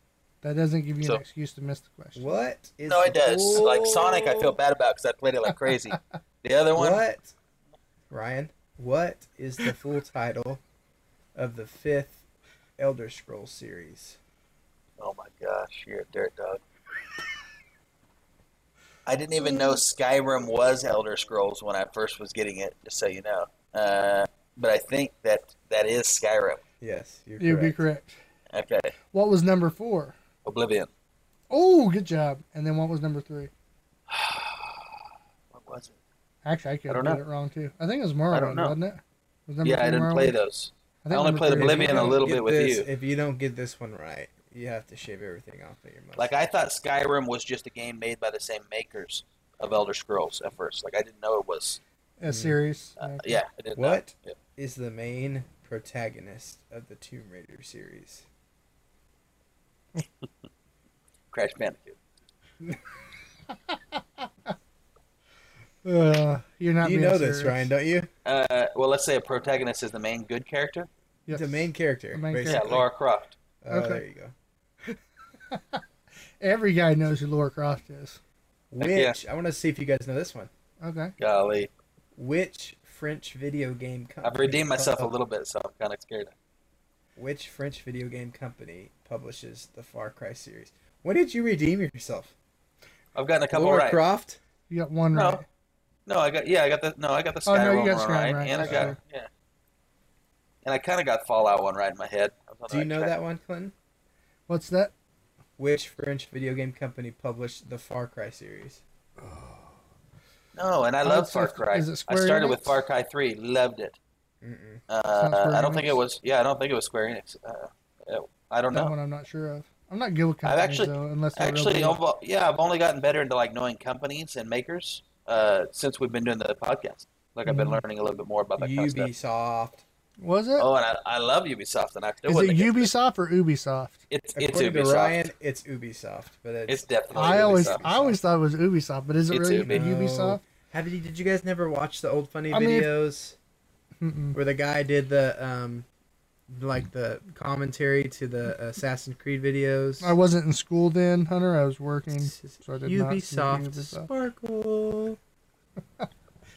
That doesn't give you So- an excuse to miss the question. What is? The Fuller? No, it does. the Like Sonic, I feel bad about because I played it like crazy. *laughs* The other one, What, Ryan? What is the full title of the fifth Elder Scrolls series? oh my gosh, you're a dirt dog. I didn't even know Skyrim was Elder Scrolls when I first was getting it. Just so you know, uh, but I think that that is Skyrim. Yes, you're You'd be correct. correct. Okay, What was number four? Oblivion. Oh, good job. And then what was number three? *sighs* What was it? Actually, I could I have don't got it wrong too. I think it was Morrowind, I don't wasn't it? Was number Yeah, I didn't play those. think I only played Oblivion a little bit with this- you. If you don't get this one right, you have to shave everything off of your mustache. Like I thought Skyrim was just a game made by the same makers of Elder Scrolls at first. Like I didn't know it was. A series. Uh, Okay. yeah, I didn't know. What Yeah. is the main protagonist of the Tomb Raider series? *laughs* Crash Bandicoot. Uh, you're not you being know this. Ryan, don't you? Uh, well, let's say a protagonist is the main good character. Yes. The main character. The main Yeah, basically. Laura Croft. Oh, Okay. there you go. Every guy knows who Laura Croft is. Heck yeah. Which I want to see if you guys know this one. Okay. Golly. Which French video game company? I've redeemed myself a little bit, so I'm kind of scared. Which French video game company publishes the Far Cry series? When did you redeem yourself? I've gotten a couple Lara right. Croft. You got one No. right. No, I got yeah, I got the no, I got the Oh, no, you Skyrim got one Skyrim right, right, and I got true. yeah, and I kind of got Fallout one right in my head. I was on Do you know track. that one, Clinton? What's that? Which French video game company published the Far Cry series? No, and I Oh, love Far Cry. is it I started Enix? with Far Cry Three, loved it. Uh, I don't think it was. Yeah, I don't think it was Square Enix. Uh, I don't That know. one I'm not sure of. I'm not good with I've actually- though, unless Actually, real yeah, I've only gotten better into like knowing companies and makers uh, since we've been doing the podcast. Like I've been Mhm. learning a little bit more about that kind of stuff. Ubisoft. big. Was it? Oh, and I, I love Ubisoft, and I still Is it Ubisoft or Ubisoft? It's it's According to Ubisoft. Ryan, it's Ubisoft, but it's, It's definitely. I always, Ubisoft. I always thought it was Ubisoft, but is it It's really Ubi. Ubisoft? Have you? Did you guys never watch the old funny I videos Mm-mm. where the guy did the um, like the commentary to the Assassin's Creed videos? I wasn't in school then, Hunter. I was working. So I did not see Ubisoft, Ubisoft. Sparkle.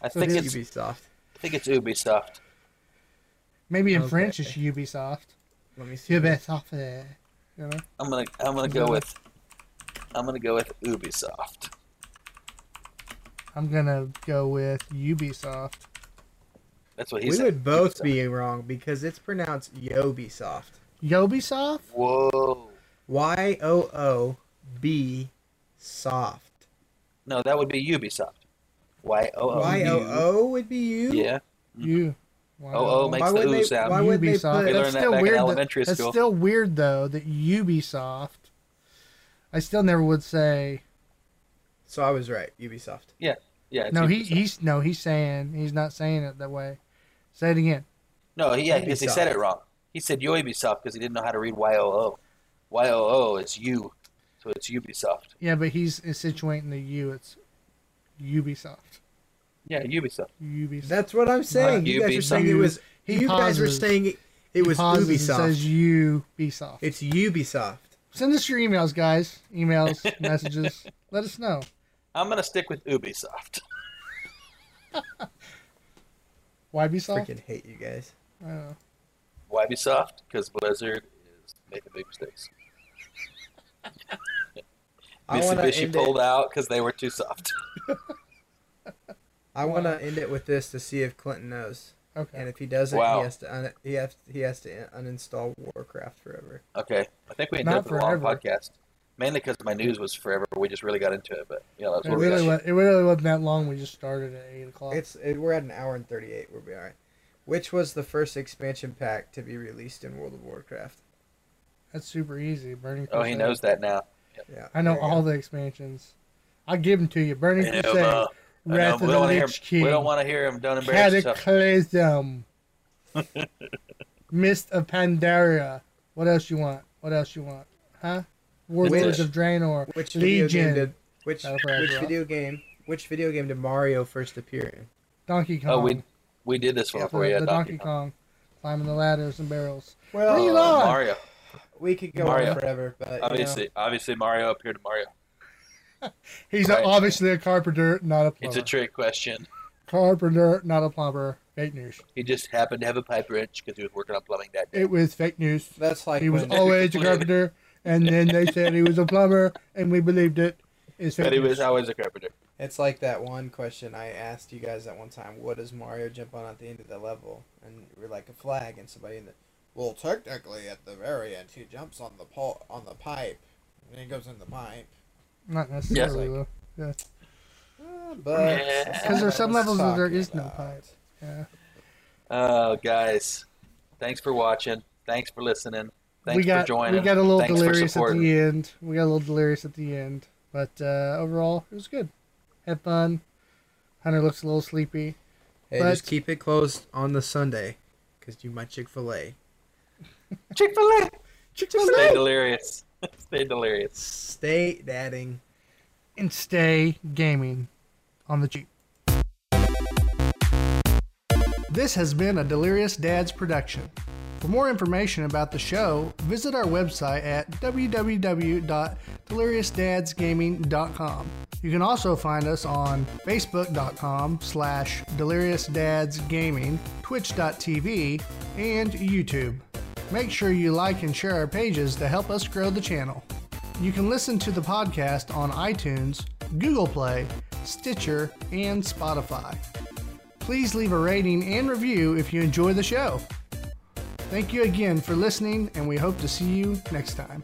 I So think it's Ubisoft. I think it's Ubisoft. Maybe in Okay. French it's Ubisoft. Let me see. Ubisoft. eh, You know? I'm gonna I'm gonna go with I'm gonna go with Ubisoft. I'm gonna go with Ubisoft. That's what he we said. We would both Ubisoft. be wrong because it's pronounced Yobisoft. Yobisoft? Whoa. Y O O B soft. No, that would be Ubisoft. Y O O. Y O O would be you. Yeah. You. Wow. Oh, oh, makes Why the would ooh they- sound. why would they Ubisoft. put- We That's learned that still back in weird. that- elementary that's school. still weird though that Ubisoft. I still never would say. So I was right. Ubisoft. Yeah. It's No, he he's no he's saying he's not saying it that way. Say it again. No, he, yeah, because he said it wrong. He said Ubisoft because he didn't know how to read Y O O. Y O O it's U, so it's Ubisoft. Yeah, but he's situating the U. It's Ubisoft. Yeah, Ubisoft. Ubisoft. That's what I'm saying. Like you guys were saying it was. He you guys were saying it, it was pauses and Ubisoft. says Ubisoft. it's Ubisoft. Send us your emails, guys. Emails, *laughs* messages. Let us know. I'm gonna stick with Ubisoft. Why *laughs* be Ubisoft? Freaking hate you guys. I don't know. Why Ubisoft? Because Blizzard is making big mistakes. I want Mitsubishi pulled it. out because they were too soft. *laughs* I want to end it with this to see if Clinton knows, Okay. and if he doesn't, Wow. he has to un- he has he has to uninstall Warcraft forever. Okay, I think we ended Not up with a long podcast. Mainly because my news was forever. We just really got into it, but yeah, that's It where we really, got. was, it really wasn't that long. We just started at 8 o'clock. It's it, we're at an hour and thirty eight. We'll be all right. Which was the first expansion pack to be released in World of Warcraft? That's super easy. Burning Oh, he knows that now. Yeah, I know all go. the expansions. I'll give them to you. Burning Yeah, Crusade, I know, we of the don't want to hear. Lich King, We don't want to hear him. Don't embarrass yourself. Cataclysm, Mist of Pandaria. What else you want? What else you want? Huh? Warlords Which- of Draenor. Which video Legion. game did which which video game which video game did Mario first appear in? Donkey Kong. Oh, we we did this one Yeah, before. the, Yeah, the Donkey, Donkey Kong. Kong. Climbing the ladders and barrels. Well, Bring it Uh! Mario. we could go Mario. on forever, but you know, Obviously, obviously Mario appeared to Mario. *laughs* He's Right. obviously a carpenter, not a plumber. It's a trick question. carpenter, not a plumber. Fake news. He just happened to have a pipe wrench because he was working on plumbing that day. It was fake news. that's like He was always a *laughs* carpenter, and then they said he was a plumber, and we believed it. It's fake But he news. was always a carpenter. it's like that one question I asked you guys at one time. What does Mario jump on at the end of the level? And we're like a flag, and somebody in the well, technically at the very end, he jumps on the pole on the pipe, and he goes in the pipe. Not necessarily, Yeah. though. Uh, but Yeah. that's 'Cause not there's some what I was levels where there is talking is no about. pipe. Yeah. Oh, guys, thanks for watching. Thanks for listening. Thanks we got for joining. Us. We got a little Thanks delirious at the end. We got a little delirious at the end, but uh, overall it was good. Had fun. Hunter looks a little sleepy. Hey, But- just keep it closed on the Sunday, because you might Chick Fil *laughs* A. Chick Fil A. Chick Fil A. Stay delirious. *laughs* Stay delirious. Stay dadding. and stay gaming on the cheap. This has been a Delirious Dads production. For more information about the show, visit our website at www.deliriousdadsgaming.com. You can also find us on facebook.com slash deliriousdadsgaming, twitch.tv, and YouTube. Make sure you like and share our pages to help us grow the channel. You can listen to the podcast on iTunes, Google Play, Stitcher, and Spotify. Please leave a rating and review if you enjoy the show. Thank you again for listening, and we hope to see you next time.